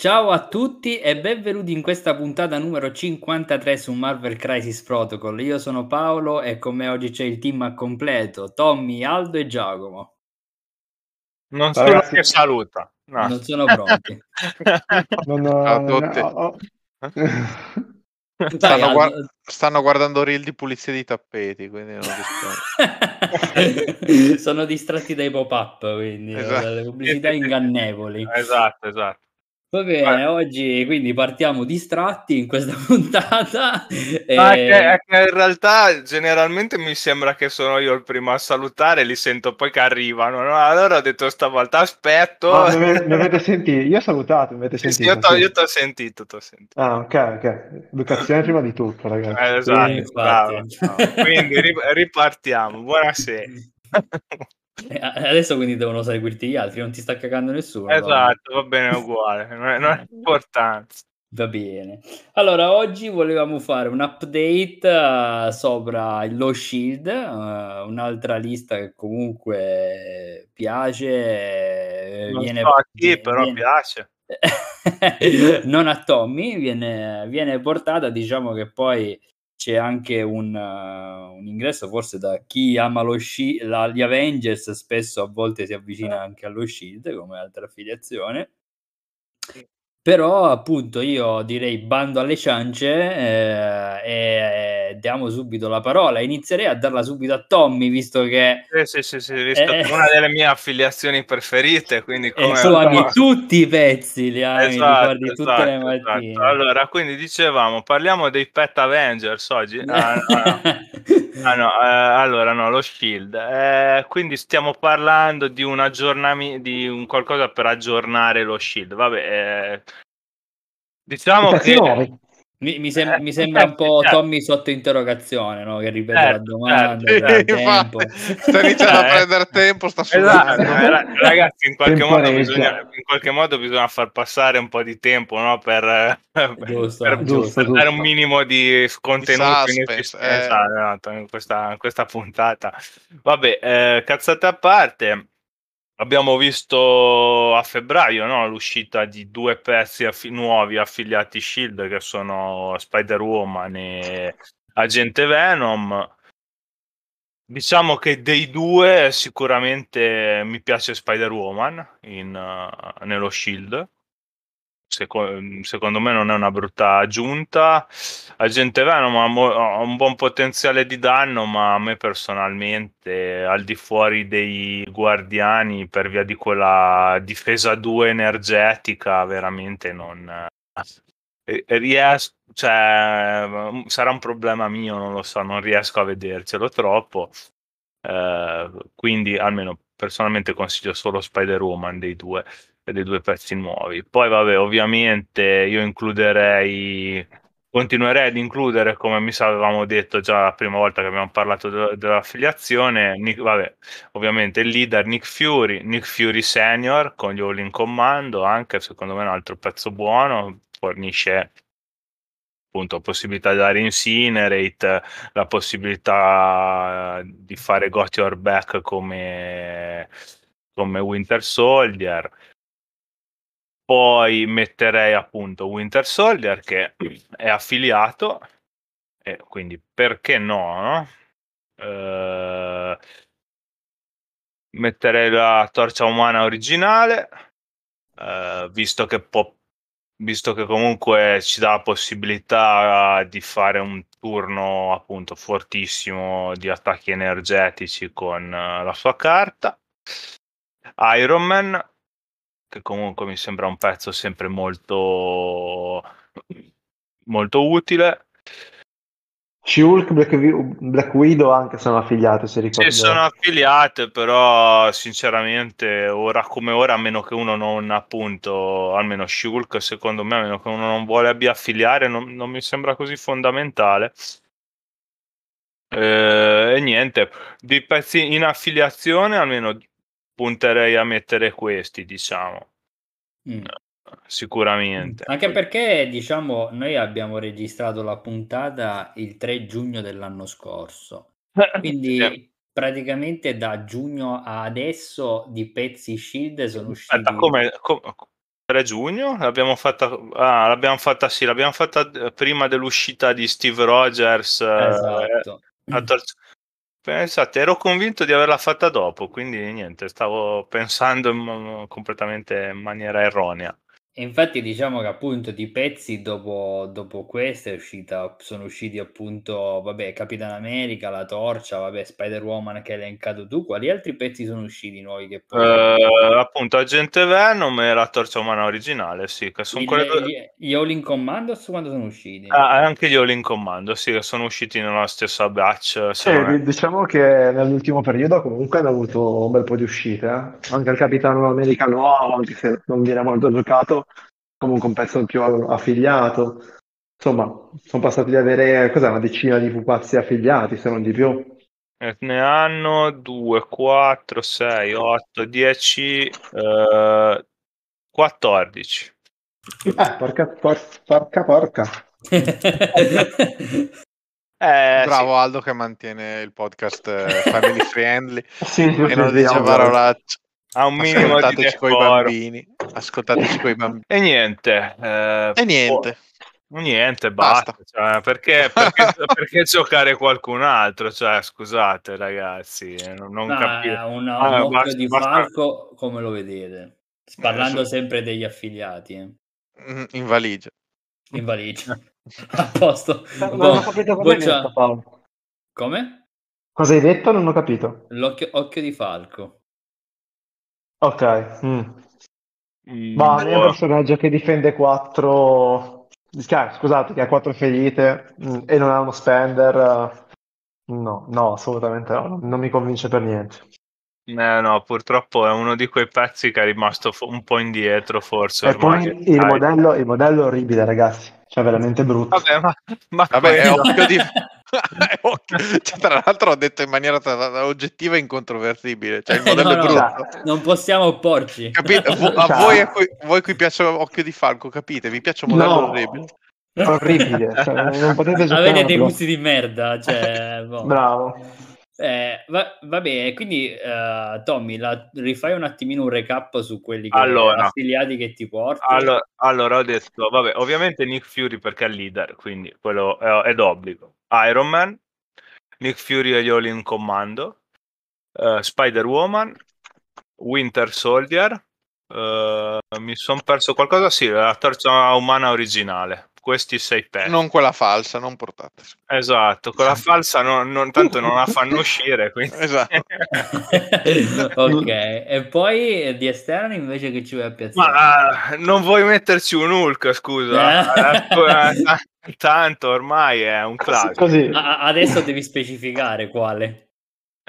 Ciao a tutti e benvenuti in questa puntata numero 53 su Marvel Crisis Protocol. Io sono Paolo e con me oggi c'è il team a completo, Tommy, Aldo e Giacomo. Non sono Ragazzi... che saluta. No. Non sono pronti. non ho, Ciao a tutti. Ho... Stanno, guard- stanno, guardando reel di pulizia di tappeti, quindi non sono distratti dai pop-up, quindi esatto. dalle pubblicità ingannevoli. Esatto, esatto. Va bene, oggi quindi partiamo distratti in questa puntata. E... Ah, che, che in realtà generalmente mi sembra che sono io il primo a salutare, li sento poi che arrivano. No? Allora ho detto stavolta aspetto. Ah, mi, avete, mi avete sentito? Io ho salutato, mi avete sentito? Sì, io ti ho sentito, t'ho sentito. Ah, ok, ok. Educazione prima di tutto, ragazzi. Eh, esatto, bravo. No. Quindi ripartiamo. Buonasera. Eh, adesso quindi devono seguirti gli altri, non ti sta cagando nessuno. Esatto, va bene uguale, non è, non è importante. Va bene. Allora, oggi volevamo fare un update uh, sopra il Low Shield, uh, un'altra lista che comunque piace. Non viene, so a chi, viene, però viene... piace. non a Tommy, viene, viene portata, diciamo che poi c'è anche un, uh, un, ingresso forse da chi ama lo sci- la, gli Avengers spesso a volte si avvicina anche allo Shield come altra affiliazione. Però appunto io direi bando alle ciance eh, e diamo subito la parola. Inizierei a darla subito a Tommy, visto che... Sì, sì, sì, sì visto eh, una delle mie affiliazioni preferite, quindi come... Tu ami tutti i pezzi, li ami, esatto, li esatto, tutte le esatto, esatto. mattine. Esatto. Allora, quindi dicevamo, parliamo dei Pet Avengers oggi. Ah, no, ah, no eh, allora no, lo Shield. Eh, quindi stiamo parlando di un aggiornamento, di un qualcosa per aggiornare lo Shield. Vabbè, eh, diciamo che... Mi, mi, sem- mi, sembra un po' certo. Tommy sotto interrogazione, no? che ripete certo, la domanda. Certo. Infatti, sta iniziando a prendere tempo, sta esatto, eh, ragazzi, in qualche, modo bisogna, in qualche, modo bisogna, far passare un po' di tempo no? per, giusto, per, giusto, per dare un minimo di contenuto in, eh. esatto, in, questa, in, questa, puntata. Vabbè, eh, cazzate a parte Abbiamo visto a febbraio no, l'uscita di due pezzi affi- nuovi affiliati Shield che sono Spider-Woman e Agente Venom. Diciamo che dei due sicuramente mi piace Spider-Woman uh, nello Shield Seco- secondo me non è una brutta aggiunta. Agente Venom ha, un buon potenziale di danno, ma a me personalmente, al di fuori dei guardiani, per via di quella difesa 2 energetica, veramente non eh, riesco. Cioè, sarà un problema mio, non lo so, non riesco a vedercelo troppo. Eh, quindi, almeno personalmente, consiglio solo Spider-Woman dei due dei due pezzi nuovi. Poi, vabbè, ovviamente io includerei, continuerei ad includere, come mi avevamo detto già la prima volta che abbiamo parlato de- dell'affiliazione, Nick, vabbè, ovviamente il leader Nick Fury, Nick Fury Senior con gli All in Commando, anche secondo me un altro pezzo buono, fornisce appunto possibilità di dare Incinerate, la possibilità di fare Got Your Back come, come Winter Soldier poi metterei appunto Winter Soldier che è affiliato, e quindi perché no? no? Uh, metterei la torcia umana originale, uh, visto che può visto che comunque ci dà la possibilità di fare un turno appunto fortissimo di attacchi energetici con uh, la sua carta. Iron Man che comunque mi sembra un pezzo sempre molto, molto utile. Shulk, Black, Black, Widow anche sono affiliate, se ricordo. Sì, sono affiliate, però sinceramente ora come ora, a meno che uno non appunto, almeno Shulk secondo me, a meno che uno non vuole affiliare, non, non mi sembra così fondamentale. Eh, e niente, di pezzi in affiliazione, almeno punterei a mettere questi, diciamo. Mm. Sicuramente. Anche perché, diciamo, noi abbiamo registrato la puntata il 3 giugno dell'anno scorso. Quindi sì. praticamente da giugno a adesso di pezzi Shield sono usciti. Aspetta, come, come, 3 giugno, l'abbiamo fatta, ah, l'abbiamo fatta sì, l'abbiamo fatta eh, prima dell'uscita di Steve Rogers. Eh, esatto. Eh, Pensate, ero convinto di averla fatta dopo, quindi niente, stavo pensando in, completamente in maniera erronea. E infatti diciamo che appunto di pezzi dopo, dopo questa è uscita, sono usciti appunto, vabbè, Capitan America, La Torcia, vabbè, Spider-Woman che hai elencato tu, quali altri pezzi sono usciti nuovi che poi... Uh, appunto Agente Venom e La Torcia Umana originale, sì, che sono quelle due... Gli, gli All in Commandos quando sono usciti? Ah, anche gli All in Commando, sì, che sono usciti nella stessa batch. Sì, diciamo che nell'ultimo periodo comunque hanno avuto un bel po' di uscite, eh? anche il Capitano America nuovo, anche se non viene molto giocato comunque un pezzo più affiliato. Insomma, sono passati di avere cos'è, una decina di pupazzi affiliati, se non di più. Eh, ne hanno 2, 4, 6, 8, 10, eh, 14. Eh, porca, por, porca, porca. Eh, Bravo sì. Aldo che mantiene il podcast eh, family friendly sì, e non dice parolacce a un minimo ascoltateci con i bambini ascoltateci con i bambini e niente eh, e niente può... niente basta, basta. Cioè, perché, perché, perché, giocare qualcun altro cioè scusate ragazzi non, non no, capire un, un ah, occhio basta, di falco come lo vedete parlando eh, sempre degli affiliati eh. Mm, in valigia in valigia a posto non boh, ho capito come detto, Paolo. come? cosa hai detto? non ho capito l'occhio occhio di falco Ok. Mm. Mm, Ma è un personaggio che difende 4... Scusate, che ha 4 ferite mm, e non ha uno spender. No, no, assolutamente no. Non mi convince per niente. Eh, no, purtroppo è uno di quei pezzi che è rimasto un po' indietro, forse. E poi il modello, il modello, è orribile, ragazzi. Cioè, veramente brutto. Vabbè, ma, ma Vabbè, è occhio di... cioè, tra l'altro ho detto in maniera oggettiva e incontrovertibile cioè il modello no, no, non possiamo opporci. Capite? a voi, a cui, voi cui piace occhio di falco capite? Vi piace un modello no. orribile. Orribile cioè, non potete avete dei gusti di merda cioè, boh. bravo eh, va, vabbè, quindi uh, Tommy, la, rifai un attimino un recap su quelli che, allora, affiliati che ti porti. Allora, allora, ho detto, vabbè, ovviamente Nick Fury perché è il leader, quindi quello è, è d'obbligo. Iron Man, Nick Fury e gli All in Commando, uh, Spider-Woman, Winter Soldier, uh, mi sono perso qualcosa, sì, la terza umana originale, questi sei pezzi. Non quella falsa, non portate. Esatto, quella falsa non, non, tanto non la fanno uscire. Quindi... Esatto. ok, e poi di esterni invece che ci vuoi piazzare? Ma uh, non vuoi metterci un Hulk, scusa. Eh. tanto ormai è un classico. Così. adesso devi specificare quale.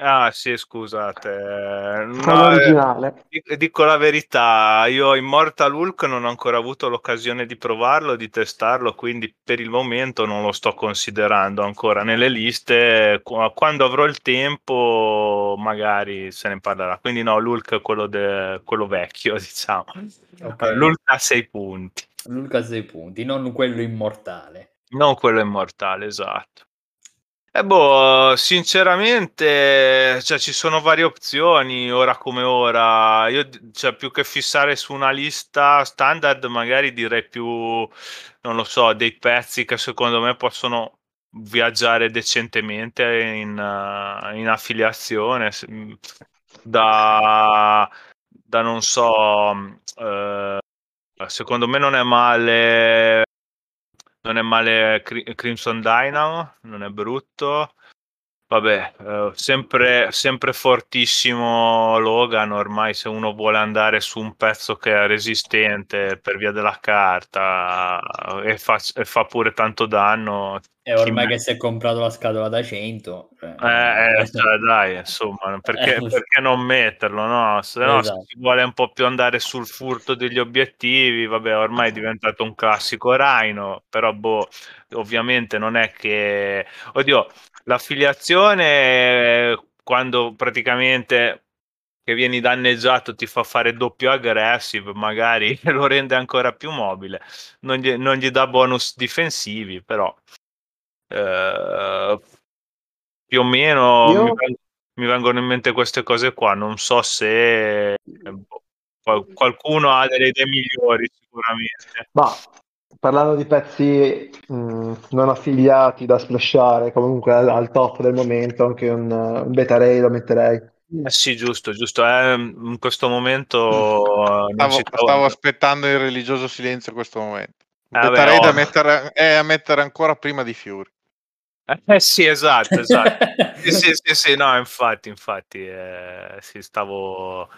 Ah sì, scusate. No, originale. Eh, dico la verità, io Immortal Hulk non ho ancora avuto l'occasione di provarlo, di testarlo, quindi per il momento non lo sto considerando ancora nelle liste. Quando avrò il tempo magari se ne parlerà. Quindi no, l'Hulk è quello, de... quello vecchio, diciamo. Okay. L'Hulk a 6 punti. L'Hulk a 6 punti, non quello immortale. Non quello immortale, esatto. Eh boh, sinceramente, cioè, ci sono varie opzioni ora come ora. Io, cioè, più che fissare su una lista standard, magari direi più, non lo so, dei pezzi che secondo me possono viaggiare decentemente in, in affiliazione. Da, da non so, uh, secondo me non è male non è male Crimson Dynamo, non è brutto. Vabbè, eh, sempre, sempre fortissimo Logan, ormai se uno vuole andare su un pezzo che è resistente per via della carta e fa, e fa pure tanto danno. E ormai che si è comprato la scatola da 100. Cioè... Eh, eh, cioè, dai, insomma, perché, perché, non metterlo, no? Se no esatto. si vuole un po' più andare sul furto degli obiettivi, vabbè, ormai è diventato un classico Rhino, però boh, ovviamente non è che... Oddio, L'affiliazione, quando praticamente che vieni danneggiato ti fa fare doppio aggressive, magari lo rende ancora più mobile. Non gli, non gli dà bonus difensivi, però eh, più o meno Io... mi, mi, vengono in mente queste cose qua. Non so se qualcuno ha delle idee migliori sicuramente. Ma parlando di pezzi mh, non affiliati da splashare, comunque al, al, top del momento, anche un, un beta ray lo metterei. Eh sì, giusto, giusto. Eh, in questo momento stavo, stavo aspettando il religioso silenzio in questo momento. Eh, beta ray oh. da mettere, è a mettere ancora prima di Fiori. Eh sì, esatto, esatto. sì, sì, sì, sì, no, infatti, infatti, eh, sì, stavo...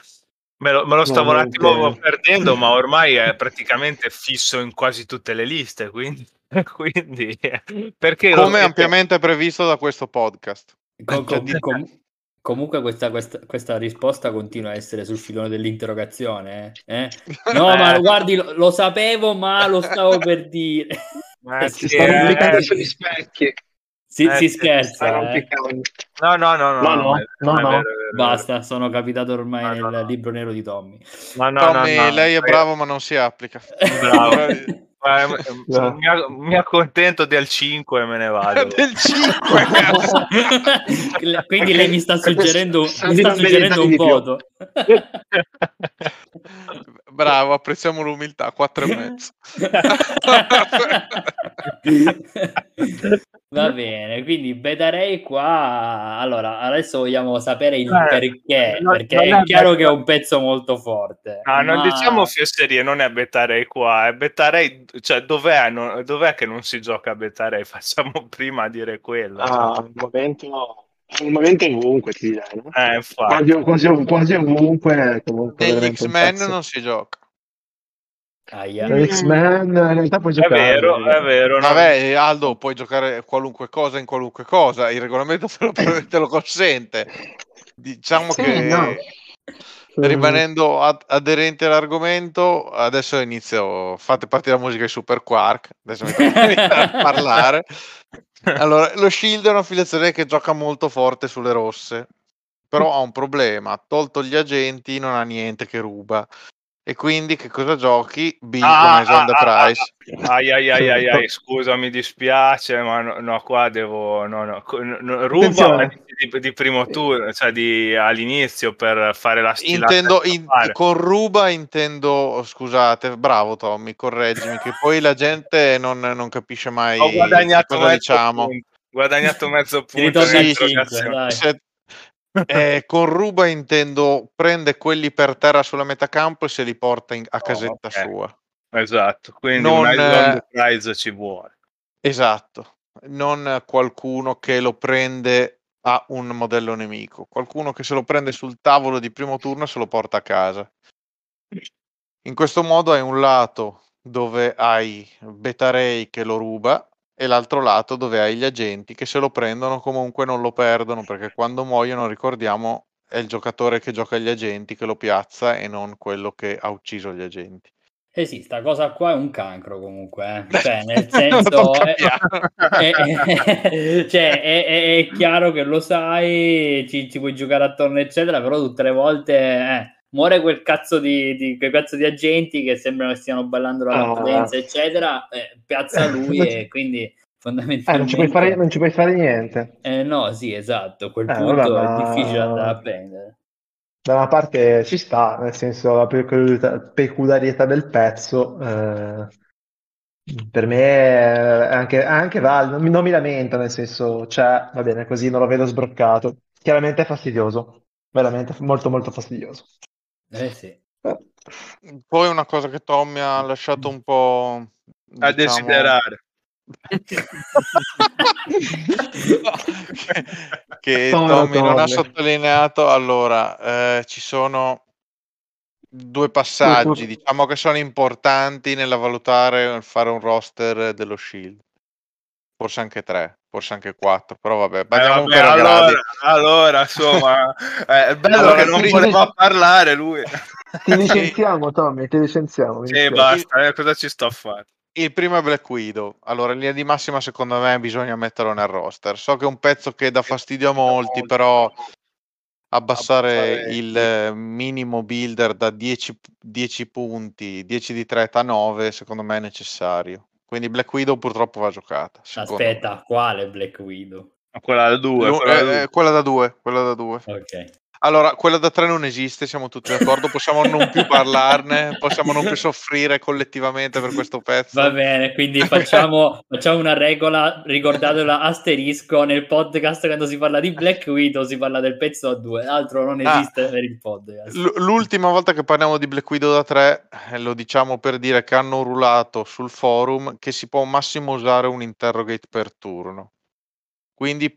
Me lo, me lo stavo un attimo perdendo, ma ormai è praticamente fisso in quasi tutte le liste, quindi... quindi perché Come lo... ampiamente previsto da questo podcast. Com- com- com- comunque questa, questa, questa, risposta continua a essere sul filone dell'interrogazione. Eh? No, ma guardi, lo, lo, sapevo, ma lo stavo per dire. Ma si sta complicando sugli specchi. Si, eh, si scherza. Eh. No, no, no, no, no, no, no, no. Vero, basta, sono capito ormai no, nel libro nero di Tommy. Ma no, Tommy, lei è bravo, ma non si applica. Bravo. mi, mi, accontento del 5 e me ne vado. del 5 Quindi lei mi sta suggerendo, mi sta suggerendo un voto. Bravo, apprezziamo l'umiltà, 4 e mezzo. Va bene, quindi Bedarei qua. Allora, adesso vogliamo sapere il eh, perché, non, perché è, è chiaro che è un pezzo molto forte. No, ma... non diciamo fesserie, non è Betarei qua, è Betarei, cioè dov'è, non, dov'è che non si gioca a Betarei? Facciamo prima a dire quello. Ah, al momento al momento ovunque ti direi, no? eh, quasi, quasi, quasi, ovunque comunque negli X-Men non si gioca Aia. X-Men in realtà puoi giocare. È vero, è vero. No? Vabbè, Aldo, puoi giocare qualunque cosa in qualunque cosa. Il regolamento te lo, te lo consente. Diciamo sì, che no. rimanendo ad- aderente all'argomento, adesso inizio. Fate partire la musica di Super Quark. Adesso mi a parlare. Allora, lo Shield è un'affiliazione che gioca molto forte sulle rosse. Però ha un problema: tolto gli agenti, non ha niente che ruba. E quindi che cosa giochi? Bill ah, con ah, the ah, Price. Ai, ai, ai, ai, ai, scusa, mi dispiace, ma no, no qua devo. No, no, no ruba di, di, primo tour, cioè di, all'inizio per fare la stilata. Intendo, in, con ruba intendo, scusate, bravo Tommy, correggimi, che poi la gente non, non capisce mai Ho guadagnato cosa diciamo. Punto. Guadagnato mezzo punto. Sì, 5, eh, con ruba intendo prende quelli per terra sulla metacampo e se li porta in, a oh, casetta okay. sua. Esatto, quindi non, un prize ci vuole. Esatto, non qualcuno che lo prende a un modello nemico, qualcuno che se lo prende sul tavolo di primo turno e se lo porta a casa. In questo modo hai un lato dove hai Beta Ray che lo ruba e l'altro lato dove hai gli agenti che se lo prendono comunque non lo perdono perché quando muoiono ricordiamo è il giocatore che gioca gli agenti che lo piazza e non quello che ha ucciso gli agenti. Eh sì, sta cosa qua è un cancro comunque, eh. cioè nel senso è, è, è, cioè, è, chiaro che lo sai, ci, ci, puoi giocare attorno eccetera, però tutte le volte eh, muore quel cazzo di, di, quel cazzo di agenti che sembrano che stiano ballando la potenza, eccetera, eh, piazza lui e quindi fondamentalmente... Eh, non, ci puoi fare, non ci puoi fare niente. Eh, no, sì, esatto, a quel eh, punto vabbè, è difficile andare a prendere. Da una parte ci sta, nel senso la peculiarità, peculiarità del pezzo... Eh, per me è anche, anche valido, non, non mi lamento, nel senso, cioè, va bene, così non lo vedo sbroccato. Chiaramente è fastidioso, veramente molto molto fastidioso. Eh sì. Poi una cosa che Tommy ha lasciato un po' diciamo... a desiderare. che Tommy non ha sottolineato allora eh, ci sono due passaggi diciamo che sono importanti nella valutare fare un roster dello shield forse anche tre forse anche 4, però vabbè, eh, vabbè allora, allora, insomma, eh, è bello allora, che non voleva parlare lui. Ti licenziamo, Tommy, ti licenziamo. Sì, basta, eh, cosa ci sto a fare? Il primo è Black Widow. Allora, in linea di massima, secondo me, bisogna metterlo nel roster. So che è un pezzo che dà fastidio a molti, però abbassare il minimo builder da 10, 10 punti, 10 di 3 a 9, secondo me è necessario. Quindi Black Widow purtroppo va giocata. Aspetta, me. quale Black Widow? Quella da 2. Quella, eh, quella, da 2. Quella da 2. Ok. Allora, quella da tre non esiste, siamo tutti d'accordo, possiamo non più parlarne, possiamo non più soffrire collettivamente per questo pezzo. Va bene, quindi facciamo, facciamo una regola, ricordatela asterisco, nel podcast quando si parla di Black Widow si parla del pezzo a due, altro non ah, esiste ah, per il podcast. L'ultima volta che parliamo di Black Widow da tre, eh, lo diciamo per dire che hanno rulato sul forum che si può massimo usare un interrogate per turno. Quindi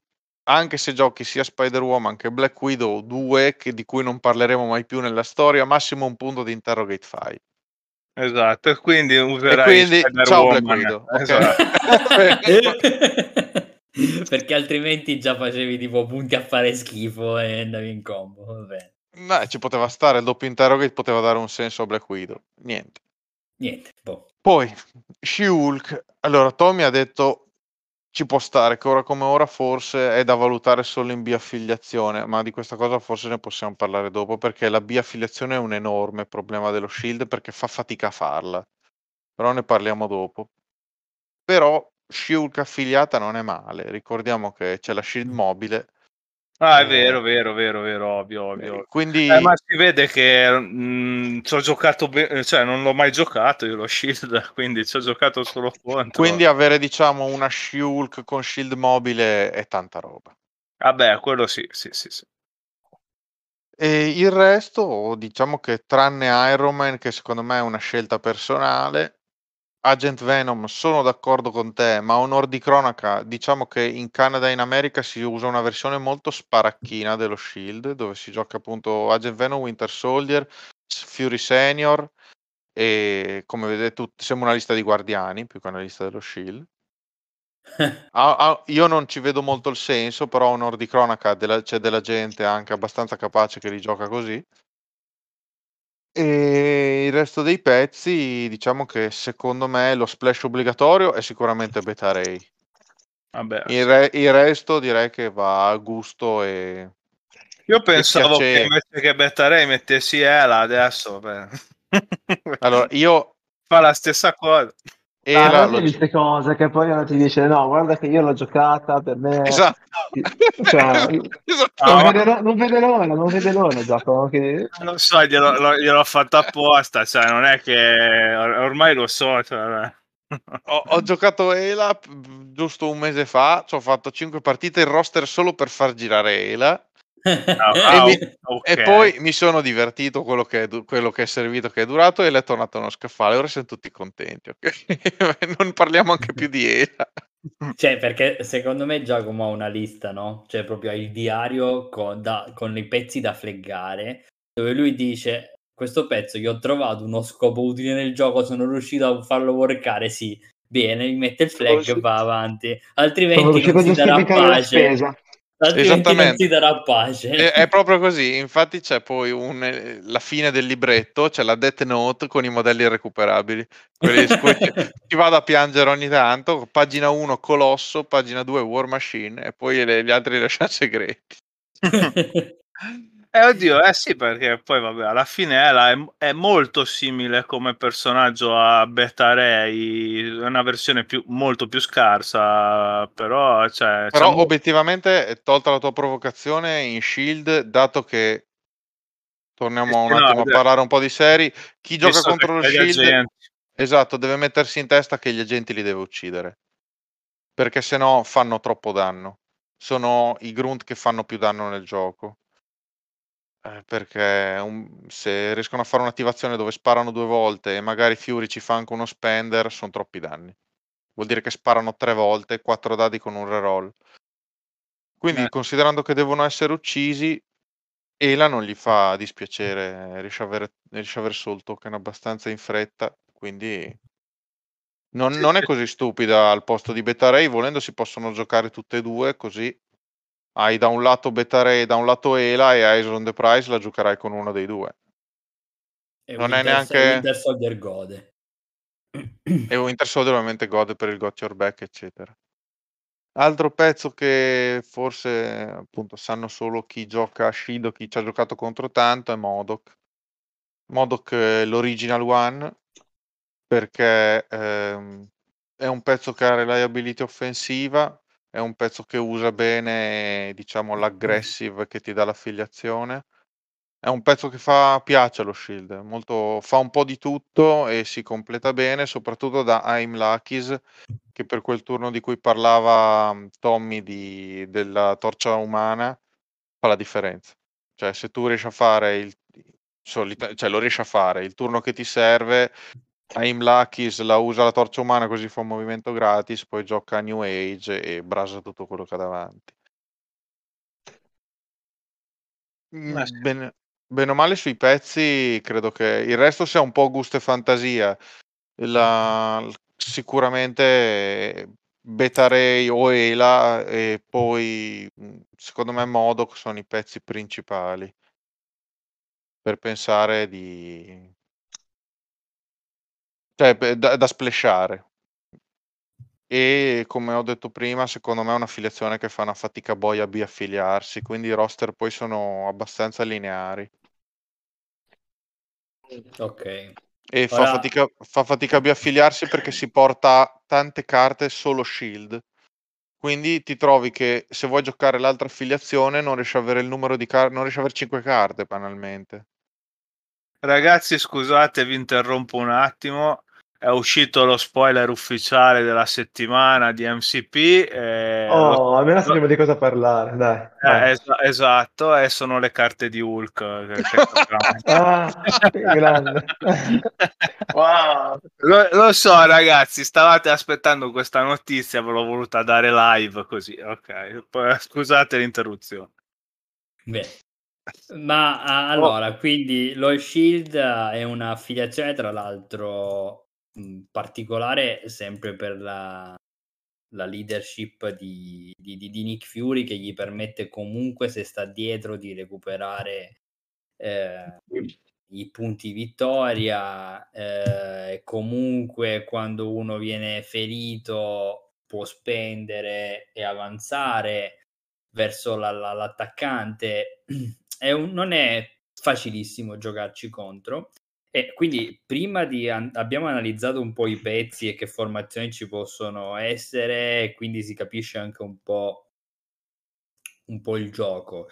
anche se giochi sia Spider-Woman che Black Widow 2, che, di cui non parleremo mai più nella storia, massimo un punto di interrogate fai. Esatto, e quindi userai e quindi, ciao Black Widow. Esatto. Perché altrimenti già facevi tipo punti a fare schifo e andavi in combo. Vabbè. No, ci poteva stare il doppio interrogate, poteva dare un senso a Black Widow. Niente. Niente. Boh. Poi, She-Hulk. Allora, Tommy ha detto ci può stare che ora come ora forse è da valutare solo in biaffiliazione, ma di questa cosa forse ne possiamo parlare dopo perché la biaffiliazione è un enorme problema dello Shield perché fa fatica a farla. Però ne parliamo dopo. Però Shulk affiliata non è male, ricordiamo che c'è la Shield mobile Ah, è eh, vero, vero, vero, vero, ovvio, ovvio. Quindi... Eh, ma si vede che mh, mm, ci ho giocato, be- cioè non l'ho mai giocato io lo Shield, quindi ci ho giocato solo contro. Quindi avere diciamo una Shulk con Shield mobile è tanta roba. Vabbè, quello sì, sì, sì, sì. E il resto, diciamo che tranne Iron Man, che secondo me è una scelta personale, Agent Venom, sono d'accordo con te, ma onor di cronaca, diciamo che in Canada e in America si usa una versione molto sparacchina dello Shield, dove si gioca appunto Agent Venom, Winter Soldier, Fury Senior e come vedete sembra una lista di guardiani più che una lista dello Shield. ah, ah, io non ci vedo molto il senso, però onor di cronaca della, c'è della gente anche abbastanza capace che li gioca così. E il resto dei pezzi, diciamo che secondo me lo splash obbligatorio è sicuramente Beta Ray. Vabbè, il, re- il resto direi che va a gusto e io pensavo che invece che Beta Ray mettessi Ela adesso. allora, io fa la stessa cosa. E ah, la, lo... queste cose che poi uno ti dice no guarda che io l'ho giocata per me esatto, cioè, esatto. Non, vede, non vede l'ora non vede l'ora gioco che... non so glielo, gliel'ho fatto apposta cioè non è che ormai lo so cioè, ho, ho, giocato Ela giusto un mese fa ci ho fatto 5 partite il roster solo per far girare Ela Ah, e, mi, okay. e, poi mi sono divertito quello che, è, quello che, è, servito, che è durato e l'è tornato uno scaffale. Ora siamo tutti contenti, ok? non parliamo anche più di ESA. Cioè, perché secondo me Giacomo ha una lista, no? Cioè, proprio il diario con, da, con i pezzi da fleggare, dove lui dice: Questo pezzo gli ho trovato uno scopo utile nel gioco, sono riuscito a farlo workare, sì. Bene, mi mette il flag e va avanti, altrimenti non si darà pace. Esattamente. ti darà pace. È, è, proprio così. Infatti, c'è poi un, eh, la fine del libretto, c'è la Death Note con i modelli irrecuperabili. Quelli ci, ci vado a piangere ogni tanto. Pagina 1 Colosso, pagina 2 War Machine, e poi le, gli altri li lasciamo segreti. Eh oddio, eh sì, perché poi vabbè, alla fine Ela è, è molto simile come personaggio a Beta Ray, è una versione più, molto più scarsa, però... Cioè, però c'è... obiettivamente, tolta la tua provocazione in Shield, dato che torniamo un attimo no, a parlare un po' di seri, chi gioca contro lo Shield... Esatto, deve mettersi in testa che gli agenti li deve uccidere, perché se no fanno troppo danno. Sono i grunt che fanno più danno nel gioco. Eh, perché un se riescono a fare un'attivazione dove sparano due volte e magari Fury ci fa anche uno spender, son troppi danni. Vuol dire che sparano tre volte, quattro dadi con un reroll. Quindi, Eh. considerando che devono essere uccisi, Ela non gli fa dispiacere, riesce a avere riesce a avere solo il token abbastanza in fretta, quindi non Sì, non è così stupida al posto di Beta Ray, volendo si possono giocare tutte e due così hai da un lato Beta Ray, da un lato Ela e Eyes on the Price la giocherai con uno dei due. E non Winter, è neanche Winter Soldier gode. E Winter Soldier ovviamente gode per il Got Your Back, eccetera. Altro pezzo che forse appunto sanno solo chi gioca a Shido, chi ci ha giocato contro tanto, è Modok. Modok è l'original one perché ehm, è un pezzo che ha reliability offensiva, è un pezzo che usa bene, diciamo, l'aggressive che ti dà l'affiliazione, È un pezzo che fa piace lo shield, molto fa un po' di tutto e si completa bene, soprattutto da I'm Lucky's, che per quel turno di cui parlava mm, Tommy di della torcia umana, fa la differenza. Cioè se tu riesci a fare il solita cioè lo riesci a fare, il turno che ti serve, I'm Lucky's la usa la torcia umana così fa un movimento gratis, poi gioca a New Age e brasa tutto quello che ha davanti. Mhmm, bene bene o male sui pezzi credo che il resto sia un po' gusto e fantasia. La sicuramente Beta Ray o Ela e poi, mhmm, secondo me Modok sono i pezzi principali. Per pensare di cioè da da splashare. E come ho detto prima, secondo me è un'affiliazione che fa una fatica boia a biaffiliarsi, quindi i roster poi sono abbastanza lineari. Ok. E fa fatica fa fatica a biaffiliarsi perché si porta tante carte solo shield. Quindi ti trovi che se vuoi giocare l'altra affiliazione non riesci a avere il numero di carte non riesci a avere 5 carte banalmente. Ragazzi scusate vi interrompo un attimo è uscito lo spoiler ufficiale della settimana di MCP. Eh, oh, lo... almeno sappiamo di cosa parlare, dai. Eh, dai. Es- esatto, e sono le carte di Hulk. Che, che ah, grande. wow. Lo, lo, so, ragazzi, stavate aspettando questa notizia, ve l'ho voluta dare live così, ok. Poi, scusate l'interruzione. Beh. Ma allora, oh. quindi lo Shield è un'affiliazione, tra l'altro, particolare sempre per la, la leadership di, di, di, Nick Fury che gli permette comunque se sta dietro di recuperare eh, i punti vittoria eh, comunque quando uno viene ferito può spendere e avanzare verso la, la, l'attaccante. È un, non è facilissimo giocarci contro e quindi prima di an- abbiamo analizzato un po' i pezzi e che formazioni ci possono essere, quindi si capisce anche un po', un po il gioco.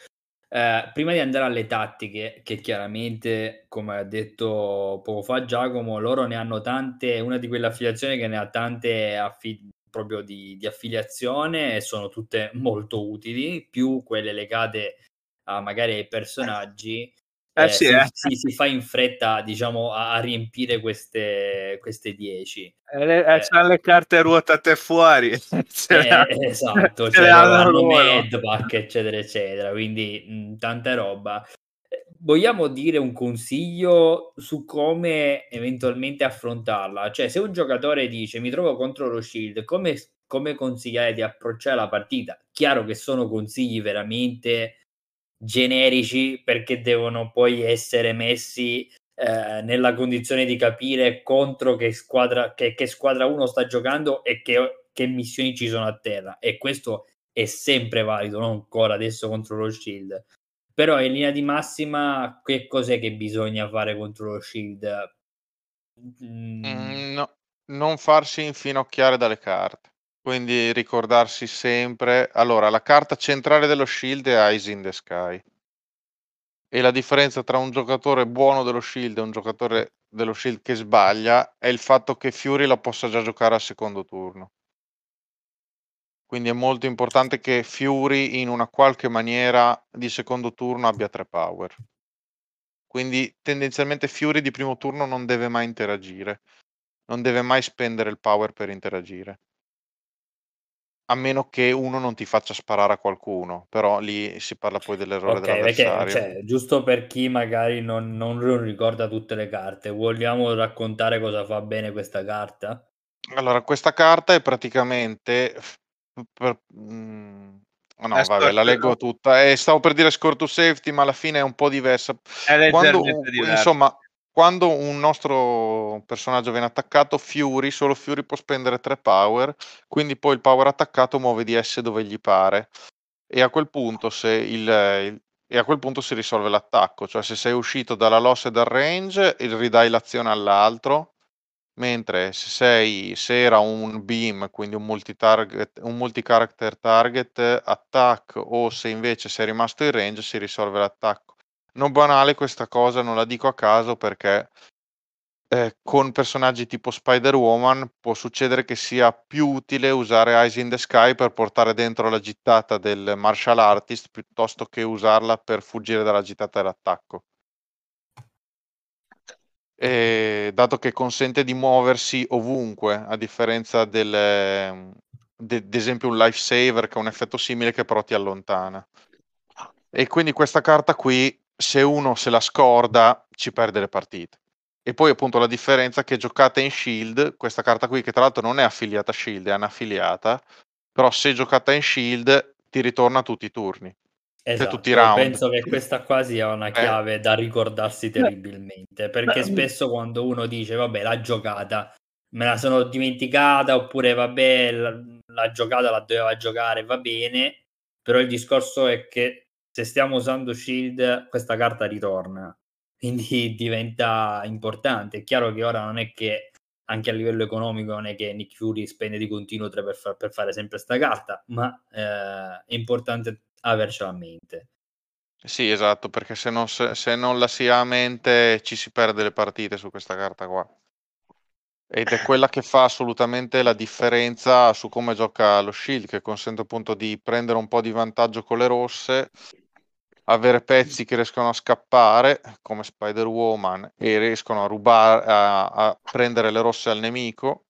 Eh, prima di andare alle tattiche, che chiaramente, come ha detto poco fa Giacomo, loro ne hanno tante, una di quelle affiliazioni che ne ha tante affi- proprio di, di affiliazione e sono tutte molto utili, più quelle legate a magari ai personaggi eh, eh, sì, si, eh. Si, si, fa in fretta diciamo a, a riempire queste, queste 10 eh, le, eh, eh. le carte ruotate fuori. Esatto cioè, hanno medpack eccetera eccetera quindi mh, tanta roba. Vogliamo dire un consiglio su come eventualmente affrontarla? Cioè se un giocatore dice mi trovo contro lo shield come, come consigliare di approcciare la partita? Chiaro che sono consigli veramente generici perché devono poi essere messi eh, nella condizione di capire contro che squadra, che, che squadra uno sta giocando e che, che, missioni ci sono a terra. E questo è sempre valido, non ancora adesso contro lo Shield. Però in linea di massima, che cos'è che bisogna fare contro lo Shield? Mm. Mm, no, non farsi infinocchiare dalle carte. Quindi ricordarsi sempre allora la carta centrale dello Shield è Eyes in the Sky. E la differenza tra un giocatore buono dello Shield e un giocatore dello Shield che sbaglia è il fatto che Fury la possa già giocare al secondo turno. Quindi è molto importante che Fury in una qualche maniera di secondo turno abbia tre power. Quindi tendenzialmente Fury di primo turno non deve mai interagire, non deve mai spendere il power per interagire. A meno che uno non ti faccia sparare a qualcuno, però lì si parla poi dell'errore okay, dell'avversario. Perché, cioè, giusto per chi magari non, non, ricorda tutte le carte, vogliamo raccontare cosa fa bene questa carta? Allora, questa carta è praticamente... Per, mm, oh no, vabbè, la leggo tutta. Eh, stavo per dire score to safety, ma alla fine è un po' diversa. È Quando, insomma, quando un nostro personaggio viene attaccato, Fury, solo Fury può spendere 3 power, quindi poi il power attaccato muove di S dove gli pare. E a quel punto, se il, il e a quel punto si risolve l'attacco, cioè se sei uscito dalla loss e dal range, ridai l'azione all'altro, mentre se, sei, se era un beam, quindi un un multi-character target attack, o se invece sei rimasto in range, si risolve l'attacco. Non banale questa cosa, non la dico a caso perché eh, con personaggi tipo Spider-Woman può succedere che sia più utile usare Eyes in the Sky per portare dentro la gittata del martial artist piuttosto che usarla per fuggire dalla gittata dell'attacco. E, dato che consente di muoversi ovunque, a differenza del, de, ad esempio un lifesaver che ha un effetto simile che però ti allontana. E quindi questa carta qui, se uno se la scorda, ci perde le partite. E poi appunto la differenza è che giocate in Shield, questa carta qui che tra l'altro non è affiliata a Shield, è anaffiliata, però se giocate in Shield ti ritorna tutti i turni. Esatto, tutti i round. penso che questa qua sia una eh. chiave eh. da ricordarsi terribilmente, perché Beh, spesso quando uno dice vabbè la giocata me la sono dimenticata oppure vabbè la, la giocata la doveva giocare, va bene, però il discorso è che se stiamo usando Shield questa carta ritorna quindi diventa importante. È chiaro che ora non è che anche a livello economico non è che Nick Fury spende di continuo per, far, per fare sempre sta carta, ma eh, è importante avercela a mente. Sì, esatto, perché se non, se, se non la si ha a mente ci si perde le partite su questa carta qua. Ed è quella che fa assolutamente la differenza su come gioca lo Shield, che consente appunto di prendere un po' di vantaggio con le rosse avere pezzi che riescono a scappare come Spider-Woman e riescono a rubare a, a prendere le rosse al nemico.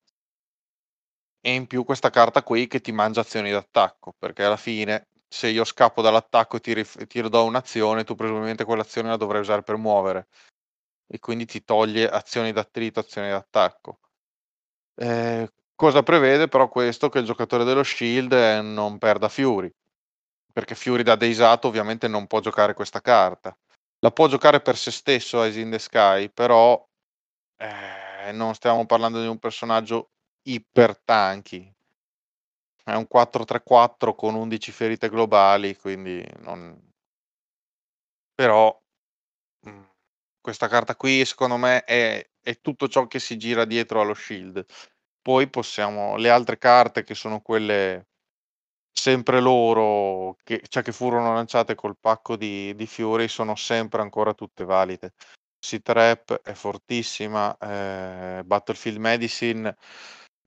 E in più questa carta qui che ti mangia azioni d'attacco perché alla fine se io scappo dall'attacco e ti, rif- ti do un'azione tu presumibilmente quell'azione la dovrai usare per muovere. E quindi ti toglie azioni d'attrito azioni d'attacco. Eh, cosa prevede però questo? Che il giocatore dello shield non perda Fury perché Fury da Deisato ovviamente non può giocare questa carta. La può giocare per se stesso Eyes in the Sky, però eh, non stiamo parlando di un personaggio iper tanky. È un 4-3-4 con 11 ferite globali, quindi non... Però mm, questa carta qui secondo me è, è tutto ciò che si gira dietro allo shield. Poi possiamo, le altre carte che sono quelle sempre loro, che, cioè che furono lanciate col pacco di, di Fury, sono sempre ancora tutte valide. C-Trap è fortissima, eh, Battlefield Medicine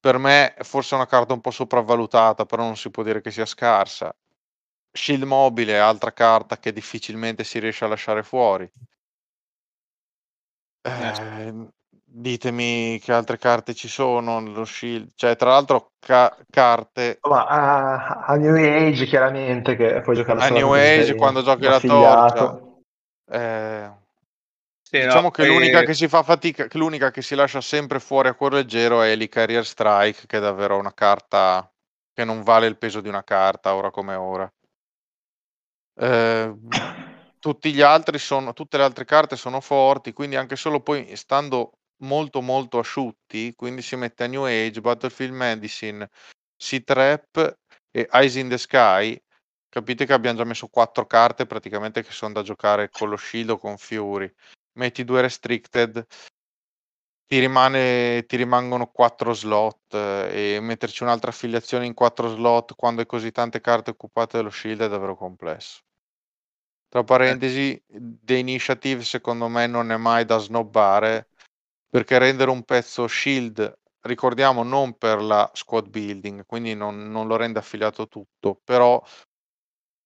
per me è forse una carta un po' sopravvalutata, però non si può dire che sia scarsa. Shield mobile è altra carta che difficilmente si riesce a lasciare fuori. Eh, Ditemi che altre carte ci sono nello Shield, cioè tra l'altro ca- carte... Ma a, a, New Age chiaramente che puoi giocare a New Age quando giochi la torcia. Eh, sì, diciamo no, che poi... l'unica che si fa fatica, che l'unica che si lascia sempre fuori a cuore leggero è l'Icarrier Strike, che è davvero una carta che non vale il peso di una carta ora come ora. Eh, tutti gli altri sono, tutte le altre carte sono forti, quindi anche solo poi stando molto molto asciutti, quindi si mette a New Age, Battlefield Medicine, Sea Trap e Eyes in the Sky. Capite che abbiamo già messo quattro carte praticamente che sono da giocare con lo Shield o con Fury. Metti due Restricted, ti, rimane, ti rimangono quattro slot eh, e metterci un'altra affiliazione in quattro slot quando hai così tante carte occupate dello Shield è davvero complesso. Tra parentesi, The Initiative secondo me non è mai da snobbare perché rendere un pezzo shield, ricordiamo, non per la squad building, quindi non, non lo rende affiliato tutto, però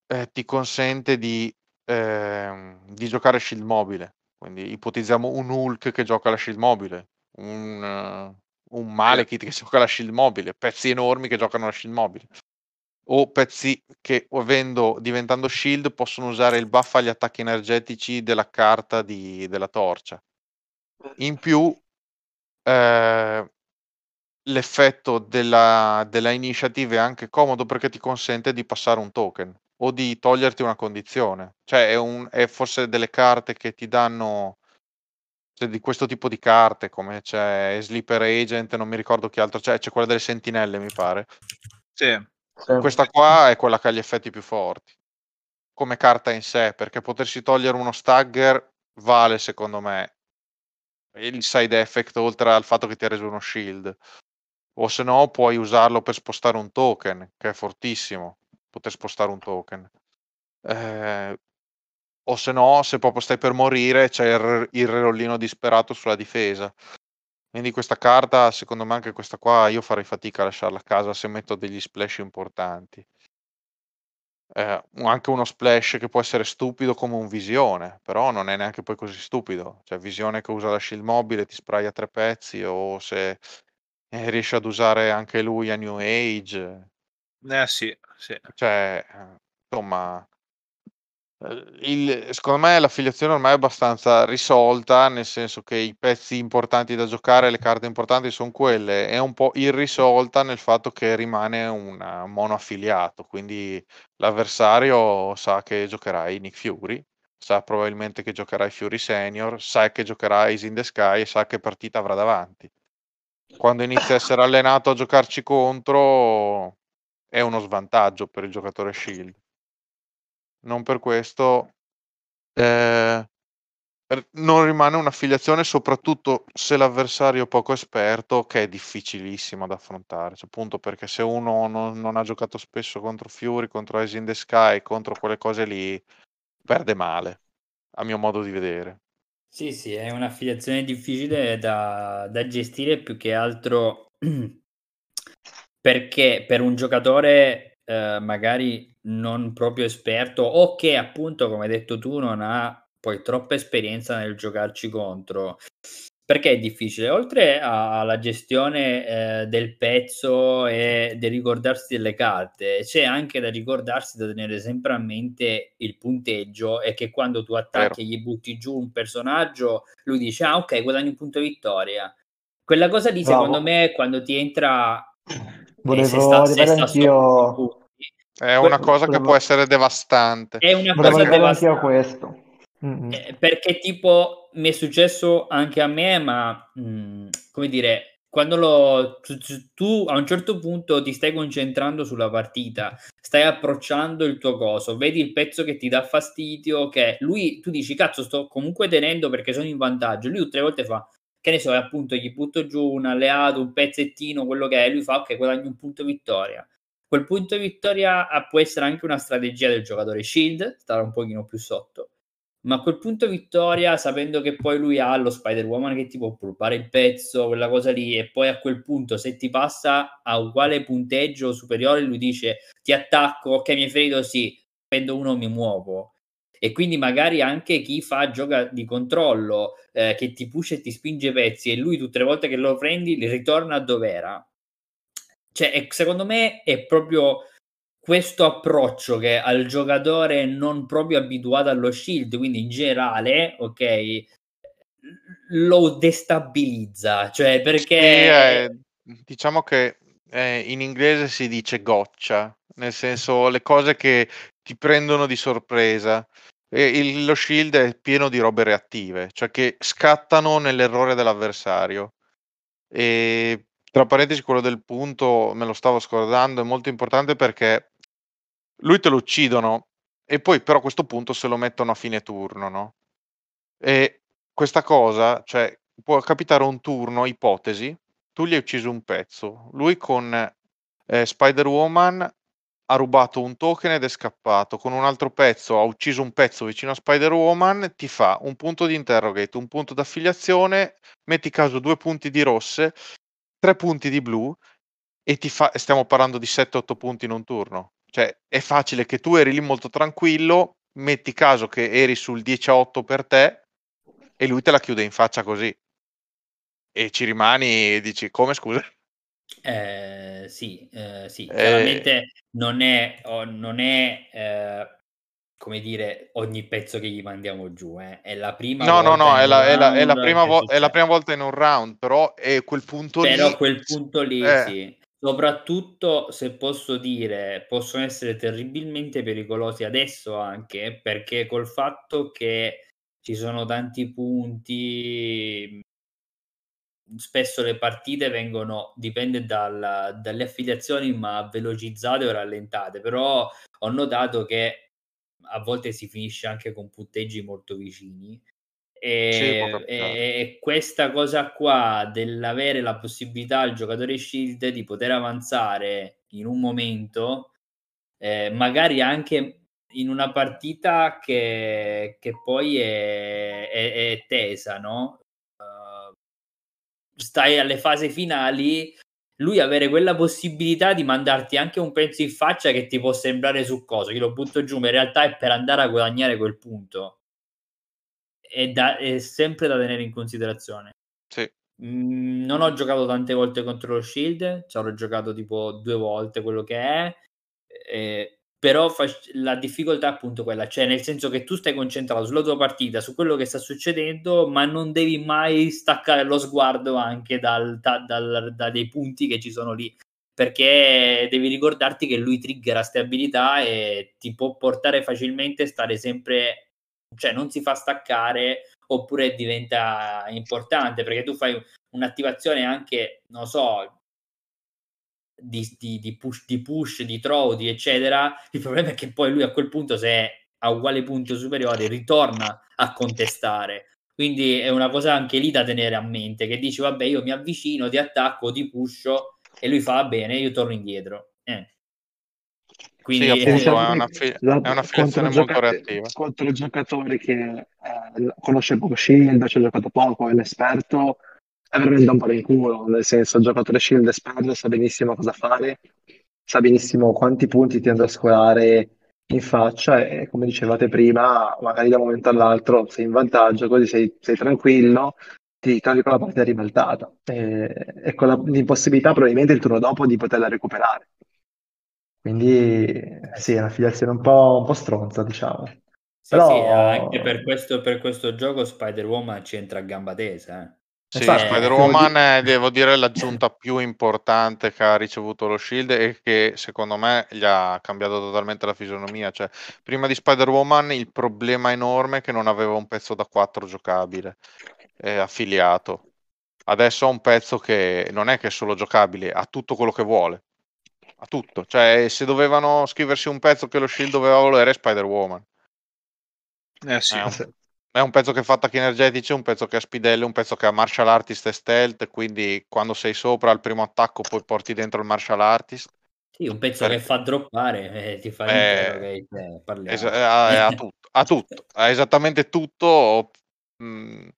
eh, ti consente di, eh, di, giocare shield mobile. Quindi ipotizziamo un Hulk che gioca la shield mobile, un, uh, un Malekith che gioca la shield mobile, pezzi enormi che giocano la shield mobile. O pezzi che, avendo, diventando shield, possono usare il buff agli attacchi energetici della carta di, della torcia in più, eh, l'effetto della, della iniziativa è anche comodo perché ti consente di passare un token o di toglierti una condizione. Cioè, è, un, è forse delle carte che ti danno cioè, di questo tipo di carte, come c'è Sleeper Agent, non mi ricordo che altro c'è, c'è quella delle sentinelle, mi pare. Sì. Questa qua è quella che ha gli effetti più forti, come carta in sé, perché potersi togliere uno stagger vale secondo me il side effect oltre al fatto che ti ha reso uno shield. O se no puoi usarlo per spostare un token, che è fortissimo, poter spostare un token. Eh, o se no, se proprio stai per morire, c'è il, il rerollino disperato sulla difesa. Quindi questa carta, secondo me anche questa qua, io farei fatica a lasciarla a casa se metto degli splash importanti. Eh, anche uno splash che può essere stupido come un visione, però non è neanche poi così stupido. Cioè, visione che usa la shield mobile, ti spraya tre pezzi, o se eh, riesce ad usare anche lui a New Age. Eh sì, sì. Cioè, eh, insomma, il, secondo me l'affiliazione ormai è abbastanza risolta, nel senso che i pezzi importanti da giocare, le carte importanti sono quelle, è un po' irrisolta nel fatto che rimane un mono affiliato, quindi l'avversario sa che giocherai Nick Fury, sa probabilmente che giocherai Fury Senior, sa che giocherai Is in the Sky e sa che partita avrà davanti. Quando inizia a essere allenato a giocarci contro è uno svantaggio per il giocatore Shield non per questo eh, non rimane un'affiliazione, soprattutto se l'avversario è poco esperto, che è difficilissimo da affrontare. Cioè, appunto perché se uno non, non, ha giocato spesso contro Fury, contro Ice in the Sky, contro quelle cose lì, perde male, a mio modo di vedere. Sì, sì, è un'affiliazione difficile da, da gestire più che altro perché per un giocatore eh, magari non proprio esperto o che appunto, come hai detto tu, non ha poi troppa esperienza nel giocarci contro. Perché è difficile? Oltre alla gestione eh, del pezzo e di ricordarsi delle carte, c'è anche da ricordarsi da tenere sempre a mente il punteggio e che quando tu attacchi e gli butti giù un personaggio, lui dice: Ah, ok, guadagni un punto vittoria. Quella cosa lì, Bravo. secondo me, quando ti entra. Volevo se sta, se sta anch'io è una cosa che può essere devastante. È una cosa devastante. questo. Mm-hmm. Eh, perché tipo mi è successo anche a me, ma mh, mm, come dire, quando lo, tu, tu, a un certo punto ti stai concentrando sulla partita, stai approcciando il tuo coso, vedi il pezzo che ti dà fastidio, che lui, tu dici, cazzo, sto comunque tenendo perché sono in vantaggio. Lui le volte fa, che ne so, appunto, gli butto giù un alleato, un pezzettino, quello che è, lui fa, ok, guadagno un punto vittoria quel punto può essere anche una strategia del giocatore shield, stare un pochino più sotto. Ma quel punto vittoria, sapendo che poi lui ha lo Spider-Woman che ti può rubare il pezzo, quella cosa lì, e poi a quel punto se ti passa a uguale punteggio superiore, lui dice ti attacco, ok mi hai ferito, sì, prendo uno mi muovo. E quindi magari anche chi fa gioca di controllo, eh, che ti pusha e ti spinge pezzi, e lui tutte le volte che lo prendi, ritorna a dove era cioè, secondo me è proprio questo approccio che al giocatore non proprio abituato allo shield, quindi in generale, ok, lo destabilizza, cioè perché... Sì, eh, diciamo che eh, in inglese si dice goccia, nel senso le cose che ti prendono di sorpresa. E il, lo shield è pieno di robe reattive, cioè che scattano nell'errore dell'avversario. E tra parentesi, quello del punto me lo stavo scordando, è molto importante perché lui te lo uccidono e poi però a questo punto se lo mettono a fine turno, no? E questa cosa, cioè, può capitare un turno, ipotesi, tu gli hai ucciso un pezzo, lui con eh, Spider-Woman ha rubato un token ed è scappato, con un altro pezzo ha ucciso un pezzo vicino a Spider-Woman, ti fa un punto di interrogate, un punto d'affiliazione, metti caso due punti di rosse tre punti di blu e ti fa, stiamo parlando di 7-8 punti in un turno. Cioè, è facile che tu eri lì molto tranquillo, metti caso che eri sul 10-8 per te e lui te la chiude in faccia così. E ci rimani e dici, come scusa? Eh, sì, eh, sì, eh, chiaramente non è, oh, non è eh, come dire, ogni pezzo che gli mandiamo giù. Eh. È la prima no, volta. No, no, è la, è, la, è, la vo- è la prima volta in un round, però è quel punto però lì. Però quel punto lì, eh. sì. Soprattutto se posso dire, possono essere terribilmente pericolosi adesso anche perché col fatto che ci sono tanti punti, spesso le partite vengono, dipende dal, dalle affiliazioni, ma velocizzate o rallentate. Però ho notato che a volte si finisce anche con punteggi molto vicini. E, e, questa cosa qua dell'avere la possibilità al giocatore Shield di poter avanzare in un momento, eh, magari anche in una partita che, che poi è, è, è, tesa, no? Uh, stai alle fasi finali, lui avere quella possibilità di mandarti anche un pezzo in faccia che ti può sembrare su cosa, che lo butto giù, ma in realtà è per andare a guadagnare quel punto. È, da, è sempre da tenere in considerazione. Sì. Mm, non ho giocato tante volte contro lo Shield, ci avrò giocato tipo due volte quello che è. Eh, però fa- la difficoltà è appunto quella, cioè nel senso che tu stai concentrato sulla tua partita, su quello che sta succedendo, ma non devi mai staccare lo sguardo anche dal, da, dal, da dei punti che ci sono lì, perché devi ricordarti che lui triggera queste abilità e ti può portare facilmente a stare sempre, cioè non si fa staccare oppure diventa importante, perché tu fai un'attivazione anche, non so, di, di, di, push, di push, di throw, di eccetera, il problema è che poi lui a quel punto, se è a uguale punto superiore, ritorna a contestare. Quindi è una cosa anche lì da tenere a mente, che dici, vabbè, io mi avvicino, ti attacco, ti pusho, e lui fa, bene, io torno indietro. Eh. Quindi sì, appunto, è, una, fi- la, è una filazione molto reattiva. Contro il giocatore che eh, conosce poco Shield, ci ha giocato poco, è l'esperto, è veramente un po' in culo, nel senso il giocatore Shield esperto sa benissimo cosa fare, sa benissimo quanti punti ti andrà a scolare in faccia e come dicevate prima, magari da un momento all'altro sei in vantaggio, così sei, sei tranquillo, ti trovi con la partita ribaltata e, e con la, l'impossibilità probabilmente il turno dopo di poterla recuperare. Quindi sì, è una filiazione un po', un po stronza, diciamo. Sì, Però... sì, anche per questo, per questo gioco Spider-Woman ci entra a gamba tesa. Eh. Sì, Esatto, Spider-Woman è, devo dire, l'aggiunta più importante che ha ricevuto lo Shield e che secondo me gli ha cambiato totalmente la fisionomia. Cioè, prima di Spider-Woman il problema enorme è che non aveva un pezzo da 4 giocabile, eh, affiliato. Adesso ha un pezzo che non è che è solo giocabile, ha tutto quello che vuole. Ha tutto. Cioè, se dovevano scriversi un pezzo che lo Shield doveva volere è Spider-Woman. Eh sì. Un, è un pezzo che fa attacchi energetici, un pezzo che ha spidelle, un pezzo che ha martial artist e stealth, quindi quando sei sopra al primo attacco poi porti dentro il martial artist. Sì, un pezzo per... che fa droppare, eh, ti fa eh, eh, es- ha, ha, tutto, ha tutto, ha esattamente tutto. Mh, mm,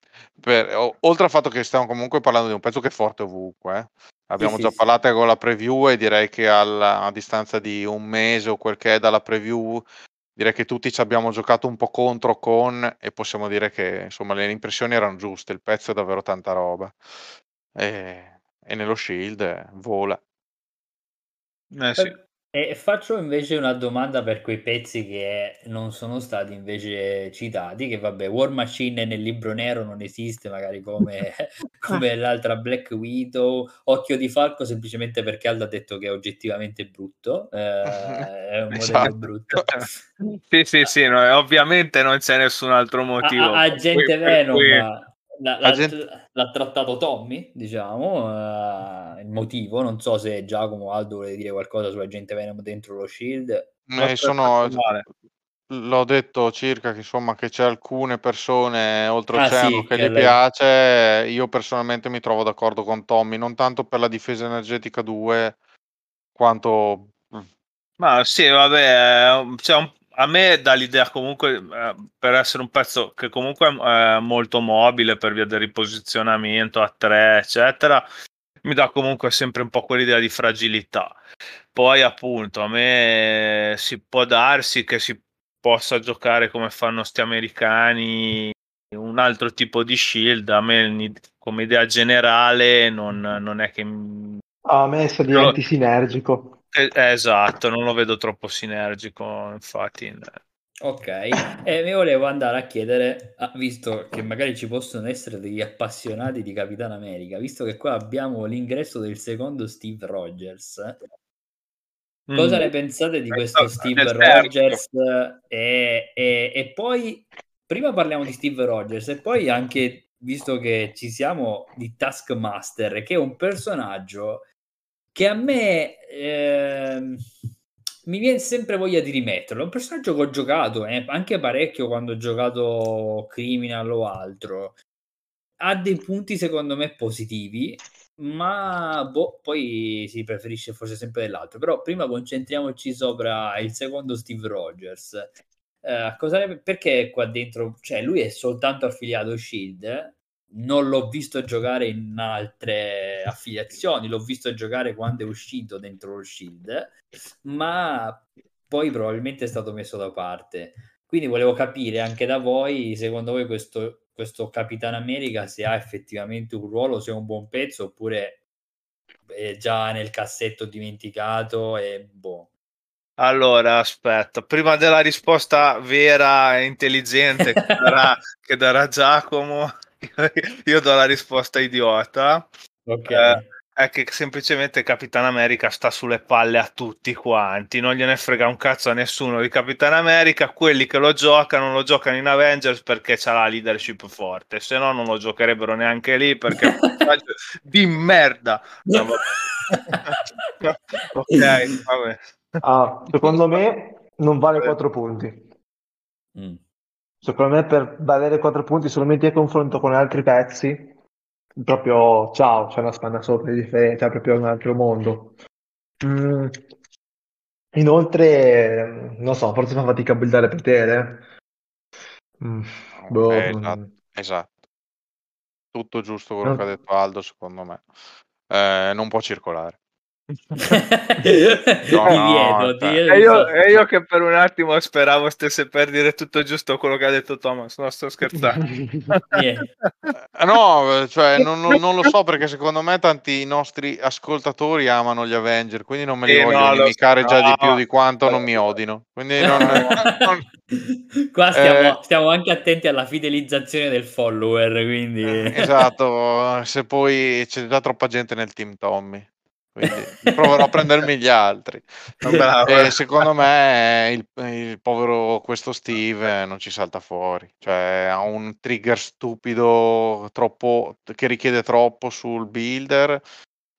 per, o, oltre al fatto che stiamo comunque parlando di un pezzo che è forte ovunque, eh. abbiamo sì, già sì, parlato sì. con la preview e direi che alla, a distanza di un mese o quel che è dalla preview direi che tutti ci abbiamo giocato un po' contro con e possiamo dire che insomma le impressioni erano giuste, il pezzo è davvero tanta roba. E, e nello Shield vola. Eh sì. E faccio invece una domanda per quei pezzi che non sono stati invece citati, che vabbè, War Machine nel libro nero non esiste, magari come, come l'altra Black Widow, Occhio di Falco semplicemente perché Aldo ha detto che è oggettivamente brutto, eh, è un modello esatto. brutto. sì, sì, sì, no, ovviamente non c'è nessun altro motivo. Agente Venom... Cui l'ha, gente... l'ha, trattato Tommy, diciamo, uh, il motivo, non so se Giacomo Aldo vuole dire qualcosa sulla gente Venom dentro lo Shield. Eh, sono, l'ho detto circa che insomma che c'è alcune persone oltreoceano ah, sì, che, che gli lei... piace, io personalmente mi trovo d'accordo con Tommy, non tanto per la difesa energetica 2 quanto... Ma sì, vabbè, c'è un, a me dà l'idea comunque eh, per essere un pezzo che comunque è molto mobile per via del riposizionamento a tre eccetera mi dà comunque sempre un po' quell'idea di fragilità poi appunto a me si può darsi che si possa giocare come fanno sti americani un altro tipo di shield a me come idea generale non, non è che a me sa di no. antisinergico eh, esatto, non lo vedo troppo sinergico, infatti. Ok, e mi volevo andare a chiedere, ah, visto che magari ci possono essere degli appassionati di Capitan America, visto che qua abbiamo l'ingresso del secondo Steve Rogers, cosa mm. ne pensate di questo Steve Rogers? E, e, e poi, prima parliamo di Steve Rogers e poi anche, visto che ci siamo, di Taskmaster, che è un personaggio che a me eh, mi viene sempre voglia di rimetterlo. È un personaggio che ho giocato eh, anche parecchio quando ho giocato Criminal o altro. Ha dei punti secondo me positivi, ma boh, poi si preferisce forse sempre dell'altro. Però prima concentriamoci sopra il secondo Steve Rogers. Uh, cosa, perché qua dentro, cioè lui è soltanto affiliato Shield, non l'ho visto giocare in altre affiliazioni, l'ho visto giocare quando è uscito dentro lo Shield, ma poi probabilmente è stato messo da parte. Quindi volevo capire anche da voi, secondo voi questo, questo Capitan America se ha effettivamente un ruolo, se è un buon pezzo oppure è già nel cassetto dimenticato e boh. Allora, aspetta, prima della risposta vera e intelligente che darà, che darà Giacomo, io do la risposta idiota. Ok. Eh, è che semplicemente Capitan America sta sulle palle a tutti quanti, non gliene frega un cazzo a nessuno di Capitan America, quelli che lo giocano lo giocano in Avengers perché c'ha la leadership forte, se no non lo giocherebbero neanche lì perché è un personaggio di merda. No, ok, vabbè. Ah, secondo me non vale 4 punti. Mm. Secondo me per valere 4 punti solamente a confronto con altri pezzi proprio ciao, c'è una spanna sopra di differenza, è proprio un altro mondo. Mm. Inoltre, non so, forse fa fatica a buildare potere. Mm. Boh, eh, esatto, esatto. Tutto giusto quello no. che ha detto Aldo, secondo me. Eh, non può circolare. No, no, cioè. e, io, e, io, che per un attimo speravo stesse per dire tutto giusto quello che ha detto Thomas, no sto scherzando. yeah. no, cioè, non, non, non, lo so perché secondo me tanti nostri ascoltatori amano gli Avenger, quindi non me li eh, voglio no, inimicare so, già no. di più di quanto non mi odino. Quindi non, Qua stiamo, eh, stiamo, anche attenti alla fidelizzazione del follower, quindi... Eh, esatto, se poi c'è già troppa gente nel team Tommy quindi proverò a prendermi gli altri. e secondo me il, il, povero questo Steve non ci salta fuori, cioè ha un trigger stupido troppo, che richiede troppo sul builder,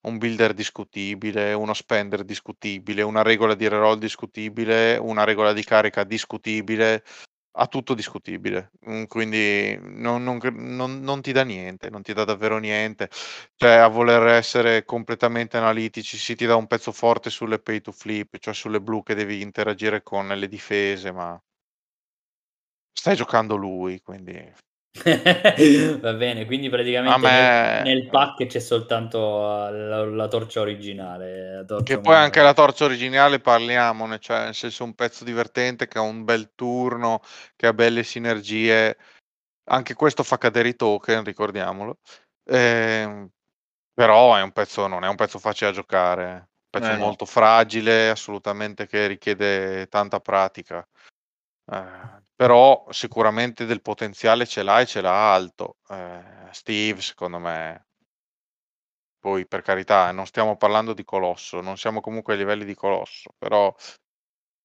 un builder discutibile, uno spender discutibile, una regola di reroll discutibile, una regola di carica discutibile, ha tutto discutibile, mm, quindi non, non, non, non, ti dà niente, non ti dà davvero niente. Cioè, a voler essere completamente analitici, sì, ti dà un pezzo forte sulle pay to flip, cioè sulle blu che devi interagire con le difese, ma stai giocando lui, quindi Va bene, quindi praticamente me... nel, nel, pack c'è soltanto la, la torcia originale. La torcia che poi anche la torcia originale parliamone, cioè nel senso un pezzo divertente che ha un bel turno, che ha belle sinergie. Anche questo fa cadere i token, ricordiamolo. Eh, però è un pezzo, non è un pezzo facile da giocare, un pezzo eh, molto no. fragile, assolutamente che richiede tanta pratica. Eh, però sicuramente del potenziale ce l'ha e ce l'ha alto. Eh, Steve, secondo me, poi per carità, non stiamo parlando di Colosso, non siamo comunque ai livelli di Colosso, però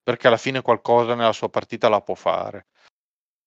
perché alla fine qualcosa nella sua partita la può fare.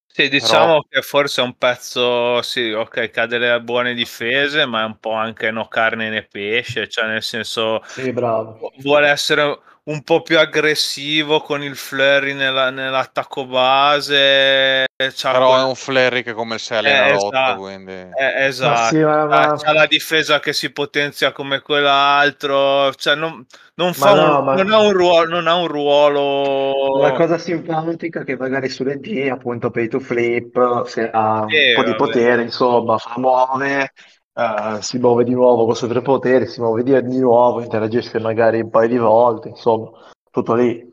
Sì, diciamo Però... che forse è un pezzo, sì, ok, cade le buone difese, ma è un po' anche no carne né pesce, cioè nel senso sì, bravo. vuole essere un po' più aggressivo con il flurry nella, nell'attacco base. Però quel... è un flurry che come se allena eh, esatto, quindi... eh, esatto. Sì, ma, ma... C'ha la difesa che si potenzia come quell'altro, cioè non, non, fa no, un, ma... non, ha un ruolo, non ha un ruolo. La cosa simpatica è che magari sulle D, appunto, pay to flip, se ha eh, un po' di potere, insomma, fa muove Uh, si muove di nuovo con tre poteri, si muove di, di, nuovo, interagisce magari un paio di volte, insomma, tutto lì.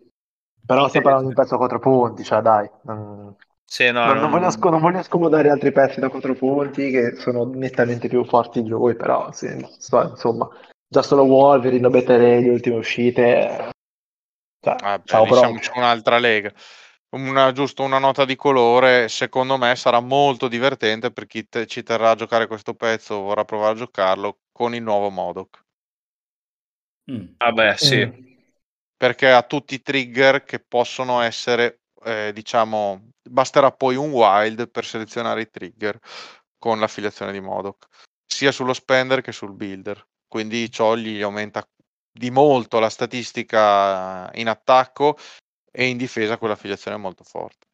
Però stiamo parlando di un pezzo a quattro punti, cioè dai. Non, sì, no, non, non, voglio, non, voglio, scomodare altri pezzi da quattro punti che sono nettamente più forti di lui, però sì, insomma, già solo Wolverine, Better le ultime uscite. Cioè, ah, ciao, diciamo c'è un'altra lega una, giusto una nota di colore, secondo me sarà molto divertente per chi te- ci terrà a giocare questo pezzo o vorrà provare a giocarlo con il nuovo Modoc. Mm. Vabbè, sì. Mm. Perché ha tutti i trigger che possono essere, eh, diciamo, basterà poi un wild per selezionare i trigger con l'affiliazione di Modoc, sia sullo spender che sul builder. Quindi ciò gli aumenta di molto la statistica in attacco e in difesa quell'affiliazione è molto forte.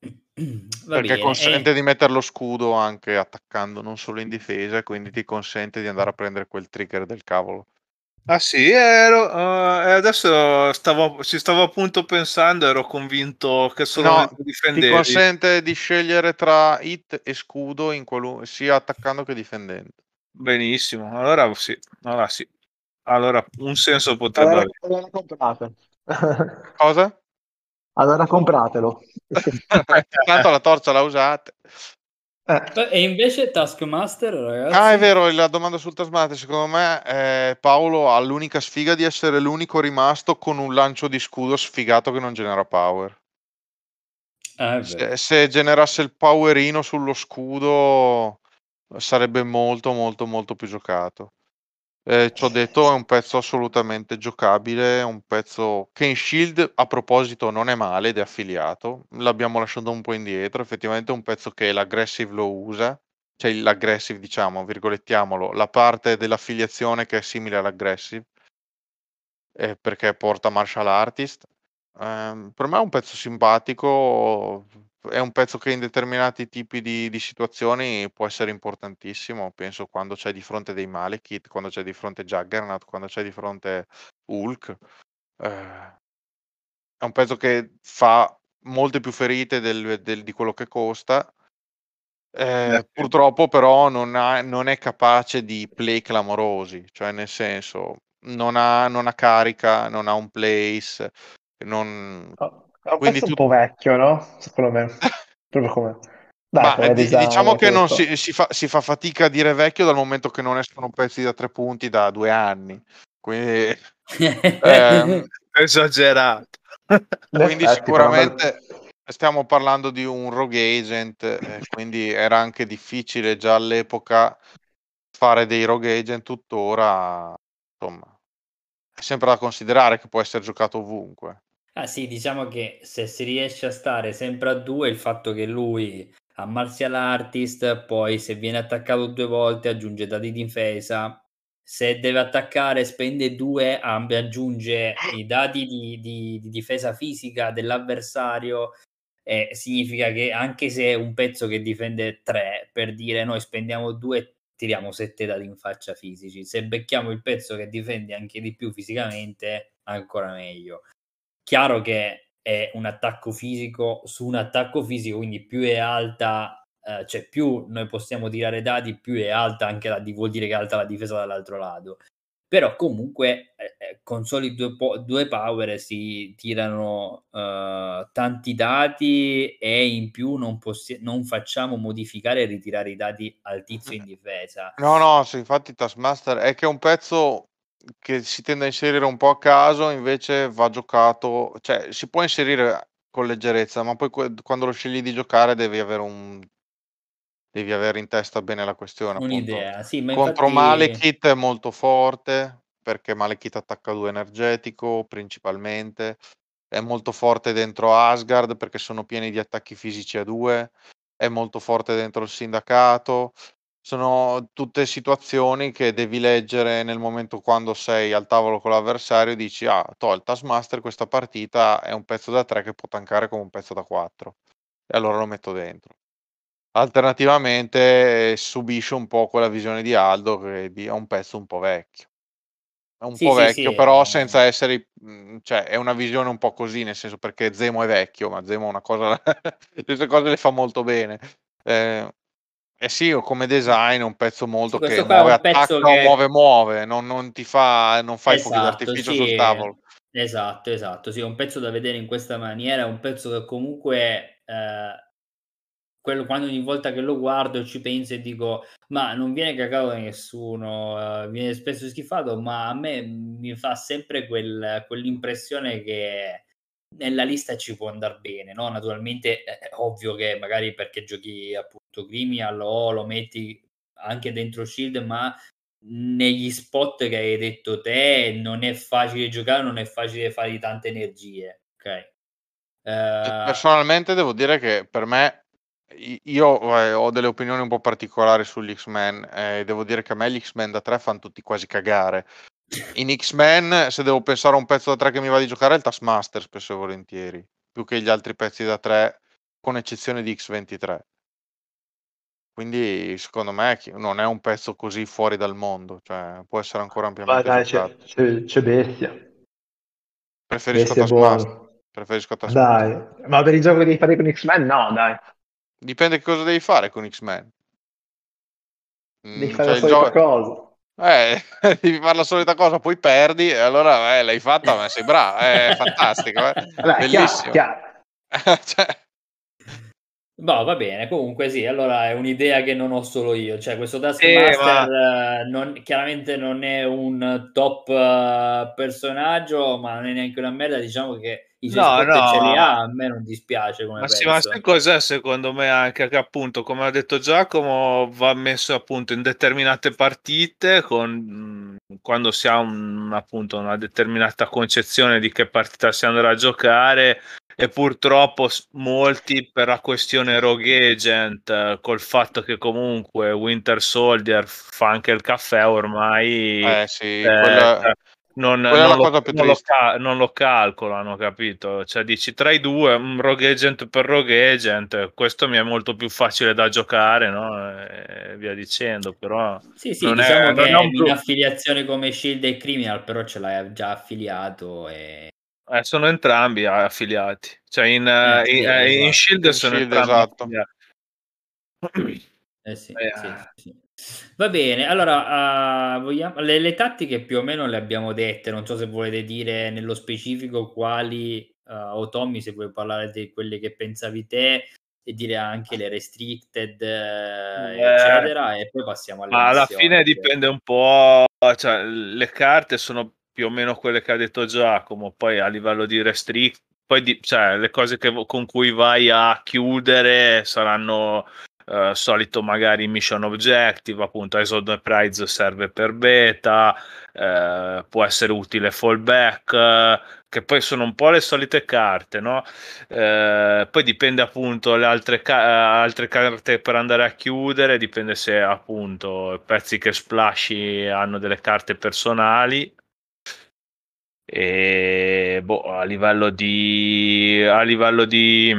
Va perché bene, consente e... di mettere lo scudo anche attaccando, non solo in difesa, quindi ti consente di andare a prendere quel trigger del cavolo. Ah sì, ero, uh, adesso stavo, ci stavo appunto pensando, ero convinto che solo no, difendevi. Ti consente di scegliere tra hit e scudo qualu- sia attaccando che difendendo. Benissimo, allora sì, allora sì. Allora un senso potrebbe allora, avere. Cosa? Allora compratelo. Tanto la torcia la usate. Eh. E invece Taskmaster, ragazzi? Ah, è vero, la domanda sul Taskmaster, secondo me eh, Paolo ha l'unica sfiga di essere l'unico rimasto con un lancio di scudo sfigato che non genera power. Ah, se, se, generasse il powerino sullo scudo sarebbe molto molto molto più giocato. Eh, ci detto, è un pezzo assolutamente giocabile, un pezzo che in Shield a proposito non è male ed è affiliato, l'abbiamo lasciato un po' indietro, effettivamente è un pezzo che l'aggressive lo usa, cioè l'aggressive diciamo, virgolettiamolo, la parte dell'affiliazione che è simile all'aggressive, eh, perché porta martial artist. Eh, per me è un pezzo simpatico, è un pezzo che in determinati tipi di, di situazioni può essere importantissimo. Penso quando c'è di fronte dei Malekith, quando c'è di fronte Juggernaut, quando c'è di fronte Hulk. Eh, è un pezzo che fa molte più ferite del, del, di quello che costa. Eh, purtroppo però non, ha, non, è capace di play clamorosi, cioè nel senso non ha, non ha carica, non ha un place, non, oh. È un Quindi tu... un po' vecchio, no? Secondo me. Proprio come... Dai, d- diciamo che non si, si, fa, si, fa, fatica a dire vecchio dal momento che non escono pezzi da tre punti da due anni. Quindi... ehm, Esagerato. quindi sicuramente stiamo parlando di un rogue agent, eh, quindi era anche difficile già all'epoca fare dei rogue agent tuttora. Insomma, è sempre da considerare che può essere giocato ovunque. Ah sì, diciamo che se si riesce a stare sempre a due, il fatto che lui ha martial artist, poi se viene attaccato due volte aggiunge dati di difesa, se deve attaccare spende due, aggiunge i dati di, di, di difesa fisica dell'avversario, eh, significa che anche se è un pezzo che difende tre, per dire noi spendiamo due, tiriamo sette dati in faccia fisici, se becchiamo il pezzo che difende anche di più fisicamente, ancora meglio. Chiaro che è un attacco fisico su un attacco fisico, quindi più è alta, eh, cioè più noi possiamo tirare dati, più è alta anche la, vuol dire che è alta la difesa dall'altro lato. Però comunque eh, eh con soli due, po- due, power si tirano eh, tanti dati e in più non, possi- non facciamo modificare e ritirare i dati al tizio in difesa. No, no, sì, infatti Taskmaster è che è un pezzo che si tende a inserire un po' a caso, invece va giocato, cioè si può inserire con leggerezza, ma poi quando lo scegli di giocare devi avere un devi avere in testa bene la questione. Un'idea, sì, ma Contro infatti... Malekith è molto forte, perché Malekith attacca 2 energetico principalmente, è molto forte dentro Asgard perché sono pieni di attacchi fisici a 2, è molto forte dentro il sindacato, sono tutte situazioni che devi leggere nel momento quando sei al tavolo con l'avversario e dici: "Ah, t'ho il Taskmaster, questa partita è un pezzo da 3 che può tankare come un pezzo da 4". E allora lo metto dentro. Alternativamente subisce un po' quella visione di Aldo che è un pezzo un po' vecchio. È un Sì, po' sì, vecchio, sì, però senza essere mhmm, cioè è una visione un po' così, nel senso perché Zemo è vecchio, ma Zemo una cosa le cose le fa molto bene. Ehm eh sì, o come design un pezzo molto sì, che muove, attacca che... muove, muove, non, non ti fa, non fai esatto, fuochi d'artificio sì, sul tavolo. Esatto, esatto, sì, è un pezzo da vedere in questa maniera, è un pezzo che comunque eh, quello, quando ogni volta che lo guardo ci penso e dico ma non viene cagato da nessuno, eh, viene spesso schifato, ma a me mi fa sempre quel, quell'impressione che nella lista ci può andare bene, no? Naturalmente è ovvio che magari perché giochi appunto Grimial o lo metti anche dentro Shield, ma negli spot che hai detto te non è facile giocare, non è facile fare tante energie, ok? Uh... Personalmente devo dire che per me io eh, ho delle opinioni un po' particolari sugli X-Men eh, devo dire che a me gli X-Men da tre fanno tutti quasi cagare in X-Men, se devo pensare a un pezzo da 3 che mi va di giocare, è il Taskmaster spesso e volentieri, più che gli altri pezzi da 3 con eccezione di X23. Quindi secondo me non è un pezzo così fuori dal mondo, cioè può essere ancora ampiamente dai, c'è, c'è, c'è, bestia. Preferisco Taskmaster. Preferisco Taskmaster. Dai, ma per il gioco che devi fare con X-Men no, dai. Dipende che cosa devi fare con X-Men. Devi mm, fare cioè solita gioco... cosa. Eh, devi fare la solita cosa, poi perdi e allora eh, l'hai fatta, ma sei bravo, è fantastico, eh. Vabbè, bellissimo. Chiaro, chiaro. cioè... No, va bene, comunque sì, allora è un'idea che non ho solo io, cioè questo Taskmaster eh, ma... non, chiaramente non è un top uh, personaggio, ma non è neanche una merda, diciamo che i no, no. ce li ha, a me non dispiace come ma sì, ma sai cos'è secondo me anche che appunto, come ha detto Giacomo, va messo appunto in determinate partite con, quando si ha un, appunto una determinata concezione di che partita si andrà a giocare e purtroppo molti per la questione Rogue Agent col fatto che comunque Winter Soldier fa anche il caffè ormai eh sì, eh, quella... Non, non, lo, non, lo, non, lo, calcolano, capito? Cioè dici tra i due, un rogue agent per rogue agent, questo mi è molto più facile da giocare, no? E via dicendo, però... Sì, sì, diciamo è, che è un... in affiliazione come Shield e Criminal, però ce l'hai già affiliato e... Eh, sono entrambi affiliati, cioè in, eh, sì, in, esatto. in Shield sono Shield, entrambi esatto. affiliati. Eh sì, eh, sì, sì. Va bene, allora uh, vogliamo... le, le, tattiche più o meno le abbiamo dette, non so se volete dire nello specifico quali, uh, o Tommy se vuoi parlare di quelle che pensavi te e dire anche le restricted, eh, eccetera, e poi passiamo alle... Alla fine dipende un po', cioè le carte sono più o meno quelle che ha detto Giacomo, poi a livello di restrict, poi di, cioè, le cose che, con cui vai a chiudere saranno Uh, solito magari mission objective, appunto Isod Prize serve per beta, uh, può essere utile fallback, uh, che poi sono un po' le solite carte, no? poi dipende appunto le altre, ca- altre carte per andare a chiudere, dipende se appunto pezzi che splashy hanno delle carte personali e boh, a livello di a livello di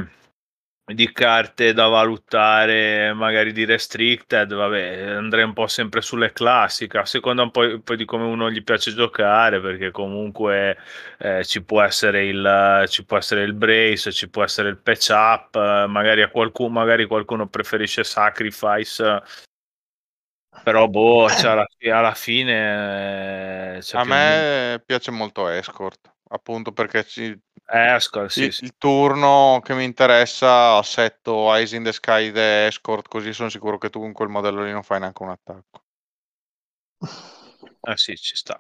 di carte da valutare, magari di restricted, vabbè, andrei un po' sempre sulle classiche, a seconda un po' poi di come uno gli piace giocare, perché comunque eh, ci, può essere il, ci può essere il brace, ci può essere il patch up, magari, a qualcuno, magari qualcuno preferisce sacrifice, però boh, cioè alla, alla, fine... Eh, a me piace molto escort appunto perché ci, Escort, sì, il, sì. il turno che mi interessa assetto Eyes in the Sky the Escort così sono sicuro che tu con quel modello lì non fai neanche un attacco eh sì ci sta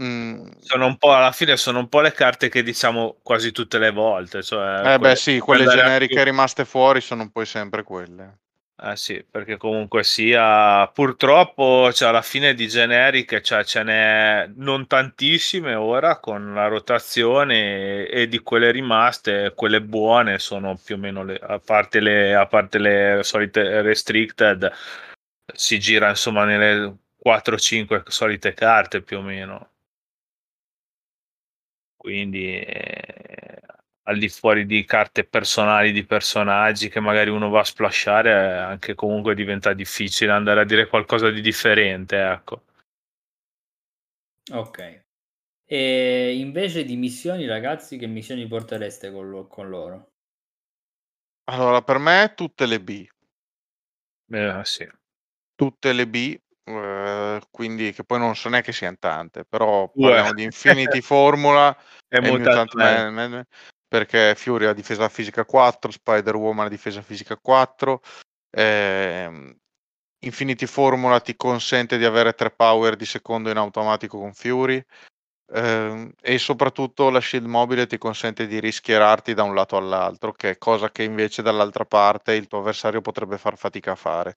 mm. sono un po' alla fine sono un po' le carte che diciamo quasi tutte le volte cioè eh beh sì quelle generiche più... rimaste fuori sono poi sempre quelle eh sì, perché comunque sia, purtroppo cioè, alla fine di generiche cioè, ce n'è non tantissime ora con la rotazione e, di quelle rimaste, quelle buone sono più o meno, le, a, parte le, a parte le solite restricted, si gira insomma nelle 4-5 solite carte più o meno. Quindi eh, al di fuori di carte personali di personaggi che magari uno va a splashare, anche comunque diventa difficile andare a dire qualcosa di differente, ecco. Ok. E invece di missioni, ragazzi, che missioni portereste con, lo- con loro? Allora, per me tutte le B. Eh, sì. Tutte le B, eh, quindi che poi non so neanche siano tante, però parliamo di Infinity Formula e Mutant Man, Man, perché Fury ha difesa fisica 4, Spider-Woman ha difesa fisica 4, ehm, Infinity Formula ti consente di avere 3 power di secondo in automatico con Fury ehm, e soprattutto la shield mobile ti consente di rischierarti da un lato all'altro, che è cosa che invece dall'altra parte il tuo avversario potrebbe far fatica a fare.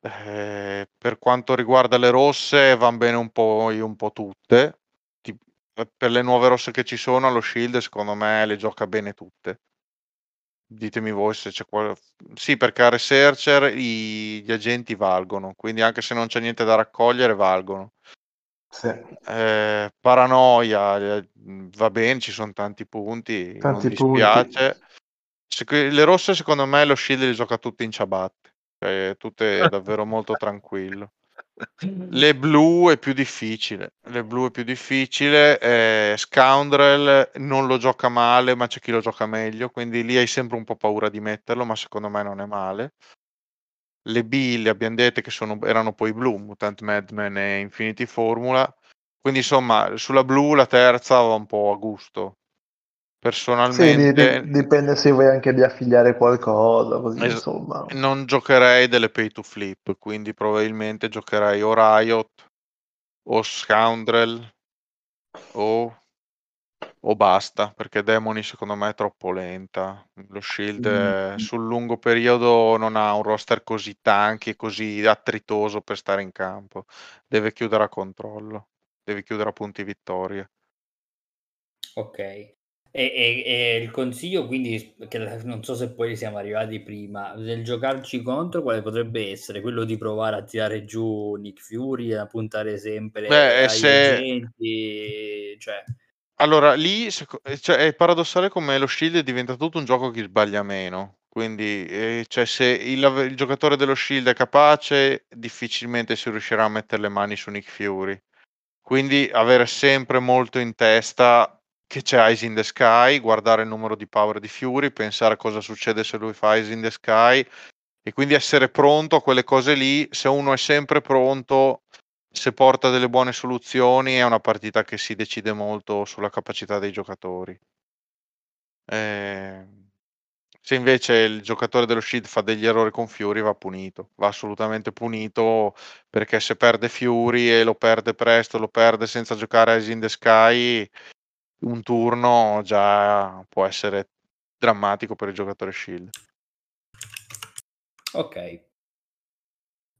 Eh, per quanto riguarda le rosse, van bene un po', un po' tutte per le nuove rosse che ci sono allo Shield, secondo me le gioca bene tutte. Ditemi voi se c'è qualcosa. Sì, perché a Researcher i... gli agenti valgono, quindi anche se non c'è niente da raccogliere, valgono. Sì. Eh, paranoia va bene, ci sono tanti punti, tanti non dispiace. Punti. le rosse secondo me lo Shield li gioca tutte in ciabatte, cioè tutte davvero molto tranquillo. Le blu è più difficile, le blu è più difficile, eh, Scoundrel non lo gioca male, ma c'è chi lo gioca meglio, quindi lì hai sempre un po' paura di metterlo, ma secondo me non è male. Le B le abbiamo dette che sono, erano poi blu, Mutant Madman e Infinity Formula, quindi insomma sulla blu la terza va un po' a gusto. Personalmente... Sì, dipende se vuoi anche di affiliare qualcosa, così es- insomma. Non giocherei delle pay to flip, quindi probabilmente giocherei o Riot o Scoundrel o, o basta, perché Demoni secondo me è troppo lenta. Lo Shield mm. sul lungo periodo non ha un roster così tanchi e così attritoso per stare in campo. Deve chiudere a controllo, deve chiudere a punti vittoria. Ok. E, e, e, il consiglio, quindi, che non so se poi siamo arrivati prima, del giocarci contro, quale potrebbe essere? Quello di provare a tirare giù Nick Fury, a puntare sempre Beh, ai se... agenti, cioè... Allora, lì cioè, è paradossale come lo Shield diventa tutto un gioco che sbaglia meno. Quindi, eh, cioè, se il, il, giocatore dello Shield è capace, difficilmente si riuscirà a mettere le mani su Nick Fury. Quindi, avere sempre molto in testa che c'è Eyes in the Sky, guardare il numero di power di Fury, pensare a cosa succede se lui fa Eyes in the Sky e quindi essere pronto a quelle cose lì. Se uno è sempre pronto, se porta delle buone soluzioni, è una partita che si decide molto sulla capacità dei giocatori. Eh, se invece il giocatore dello Shield fa degli errori con Fury, va punito, va assolutamente punito perché se perde Fury e lo perde presto, lo perde senza giocare Eyes in the Sky, un turno già può essere drammatico per il giocatore Shield. Ok.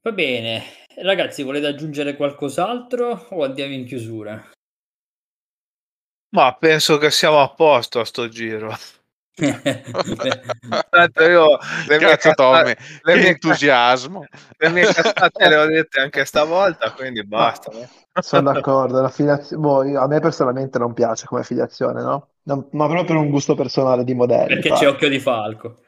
Va bene. Ragazzi, volete aggiungere qualcos'altro o andiamo in chiusura? Ma penso che siamo a posto a sto giro. Tanto io le mie Cazzo, Tommy, le mie entusiasmo. Le mie cazzate le ho dette anche stavolta, quindi basta. No. Sono d'accordo, la filiazione, boh, a me personalmente non piace come filiazione, no? no ma proprio per un gusto personale di modelli. Perché c'è occhio di falco.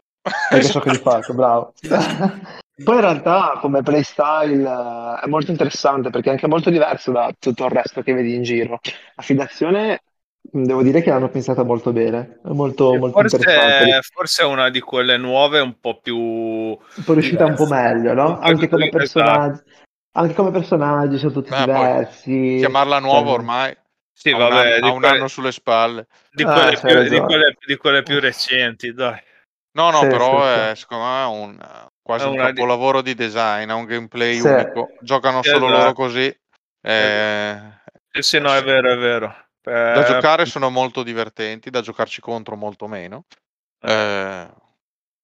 Perché c'è occhio di falco, bravo. Poi in realtà come playstyle eh, è molto interessante perché è anche molto diverso da tutto il resto che vedi in giro. La filiazione Devo dire che l'hanno pensata molto bene, è molto, molto forse, interessante. Forse è una di quelle nuove un po' più... Un po' riuscita un po' meglio, no? Anche come, personaggi, anche come personaggi sono tutti Beh, diversi. Chiamarla nuova cioè... ormai. Sì, ha vabbè, un, anno, un quelle... anno sulle spalle. Di quelle, ah, più, di, quelle, di quelle, più, recenti, dai. No, no, sì, sì, è sì. secondo me un, quasi è un capolavoro di... di... design, ha un gameplay unico. Giocano solo esatto. loro così. Eh... Sì, sì, no, è vero, è vero. Da giocare sono molto divertenti, da giocarci contro molto meno. Eh, eh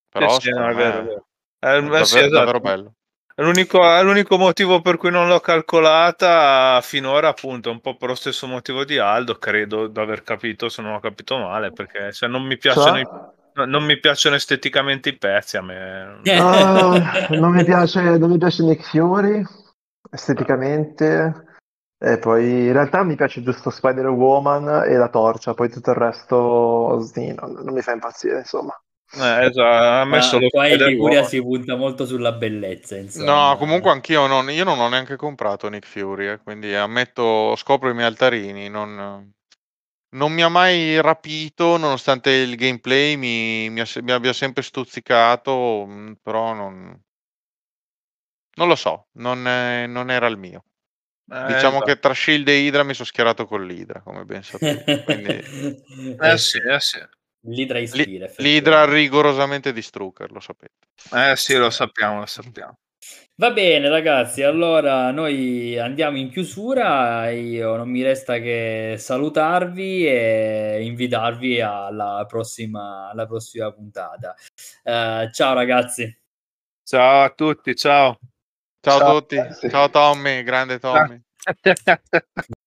però sì, no, è vero, è vero. È, davvero, sì, esatto. davvero bello. L'unico, l'unico, motivo per cui non l'ho calcolata finora, appunto, un po' per lo stesso motivo di Aldo, credo di aver capito, se non ho capito male, perché se non mi piacciono, cioè? i, non mi piacciono esteticamente i pezzi a me. Uh, non, mi piace, non mi piace Nick Fury esteticamente. E poi in realtà mi piace giusto Spider-Woman e la torcia, poi tutto il resto sì, non, non mi fa impazzire, insomma. Eh, esatto, a me solo qua in Liguria si punta molto sulla bellezza. Insomma. No, comunque anch'io non, io non ho neanche comprato Nick Fury, eh, quindi ammetto, scopro i miei altarini. Non, non, mi ha mai rapito, nonostante il gameplay mi, mi, mi abbia sempre stuzzicato, mm, però non, non lo so, non, è, non era il mio. Eh, diciamo esatto. che tra Shield e Hydra mi sono schierato con l'Hydra, come ben sapete. Quindi... eh sì, eh sì. L'Hydra ispira. L'Hydra rigorosamente di Strucker, lo sapete. Eh sì, lo sappiamo, lo sappiamo. Va bene ragazzi, allora noi andiamo in chiusura, io non mi resta che salutarvi e invitarvi alla prossima, alla prossima puntata. Uh, ciao ragazzi. Ciao a tutti, ciao. Ciao, ciao a tutti, ciao Tommy, grande Tommy.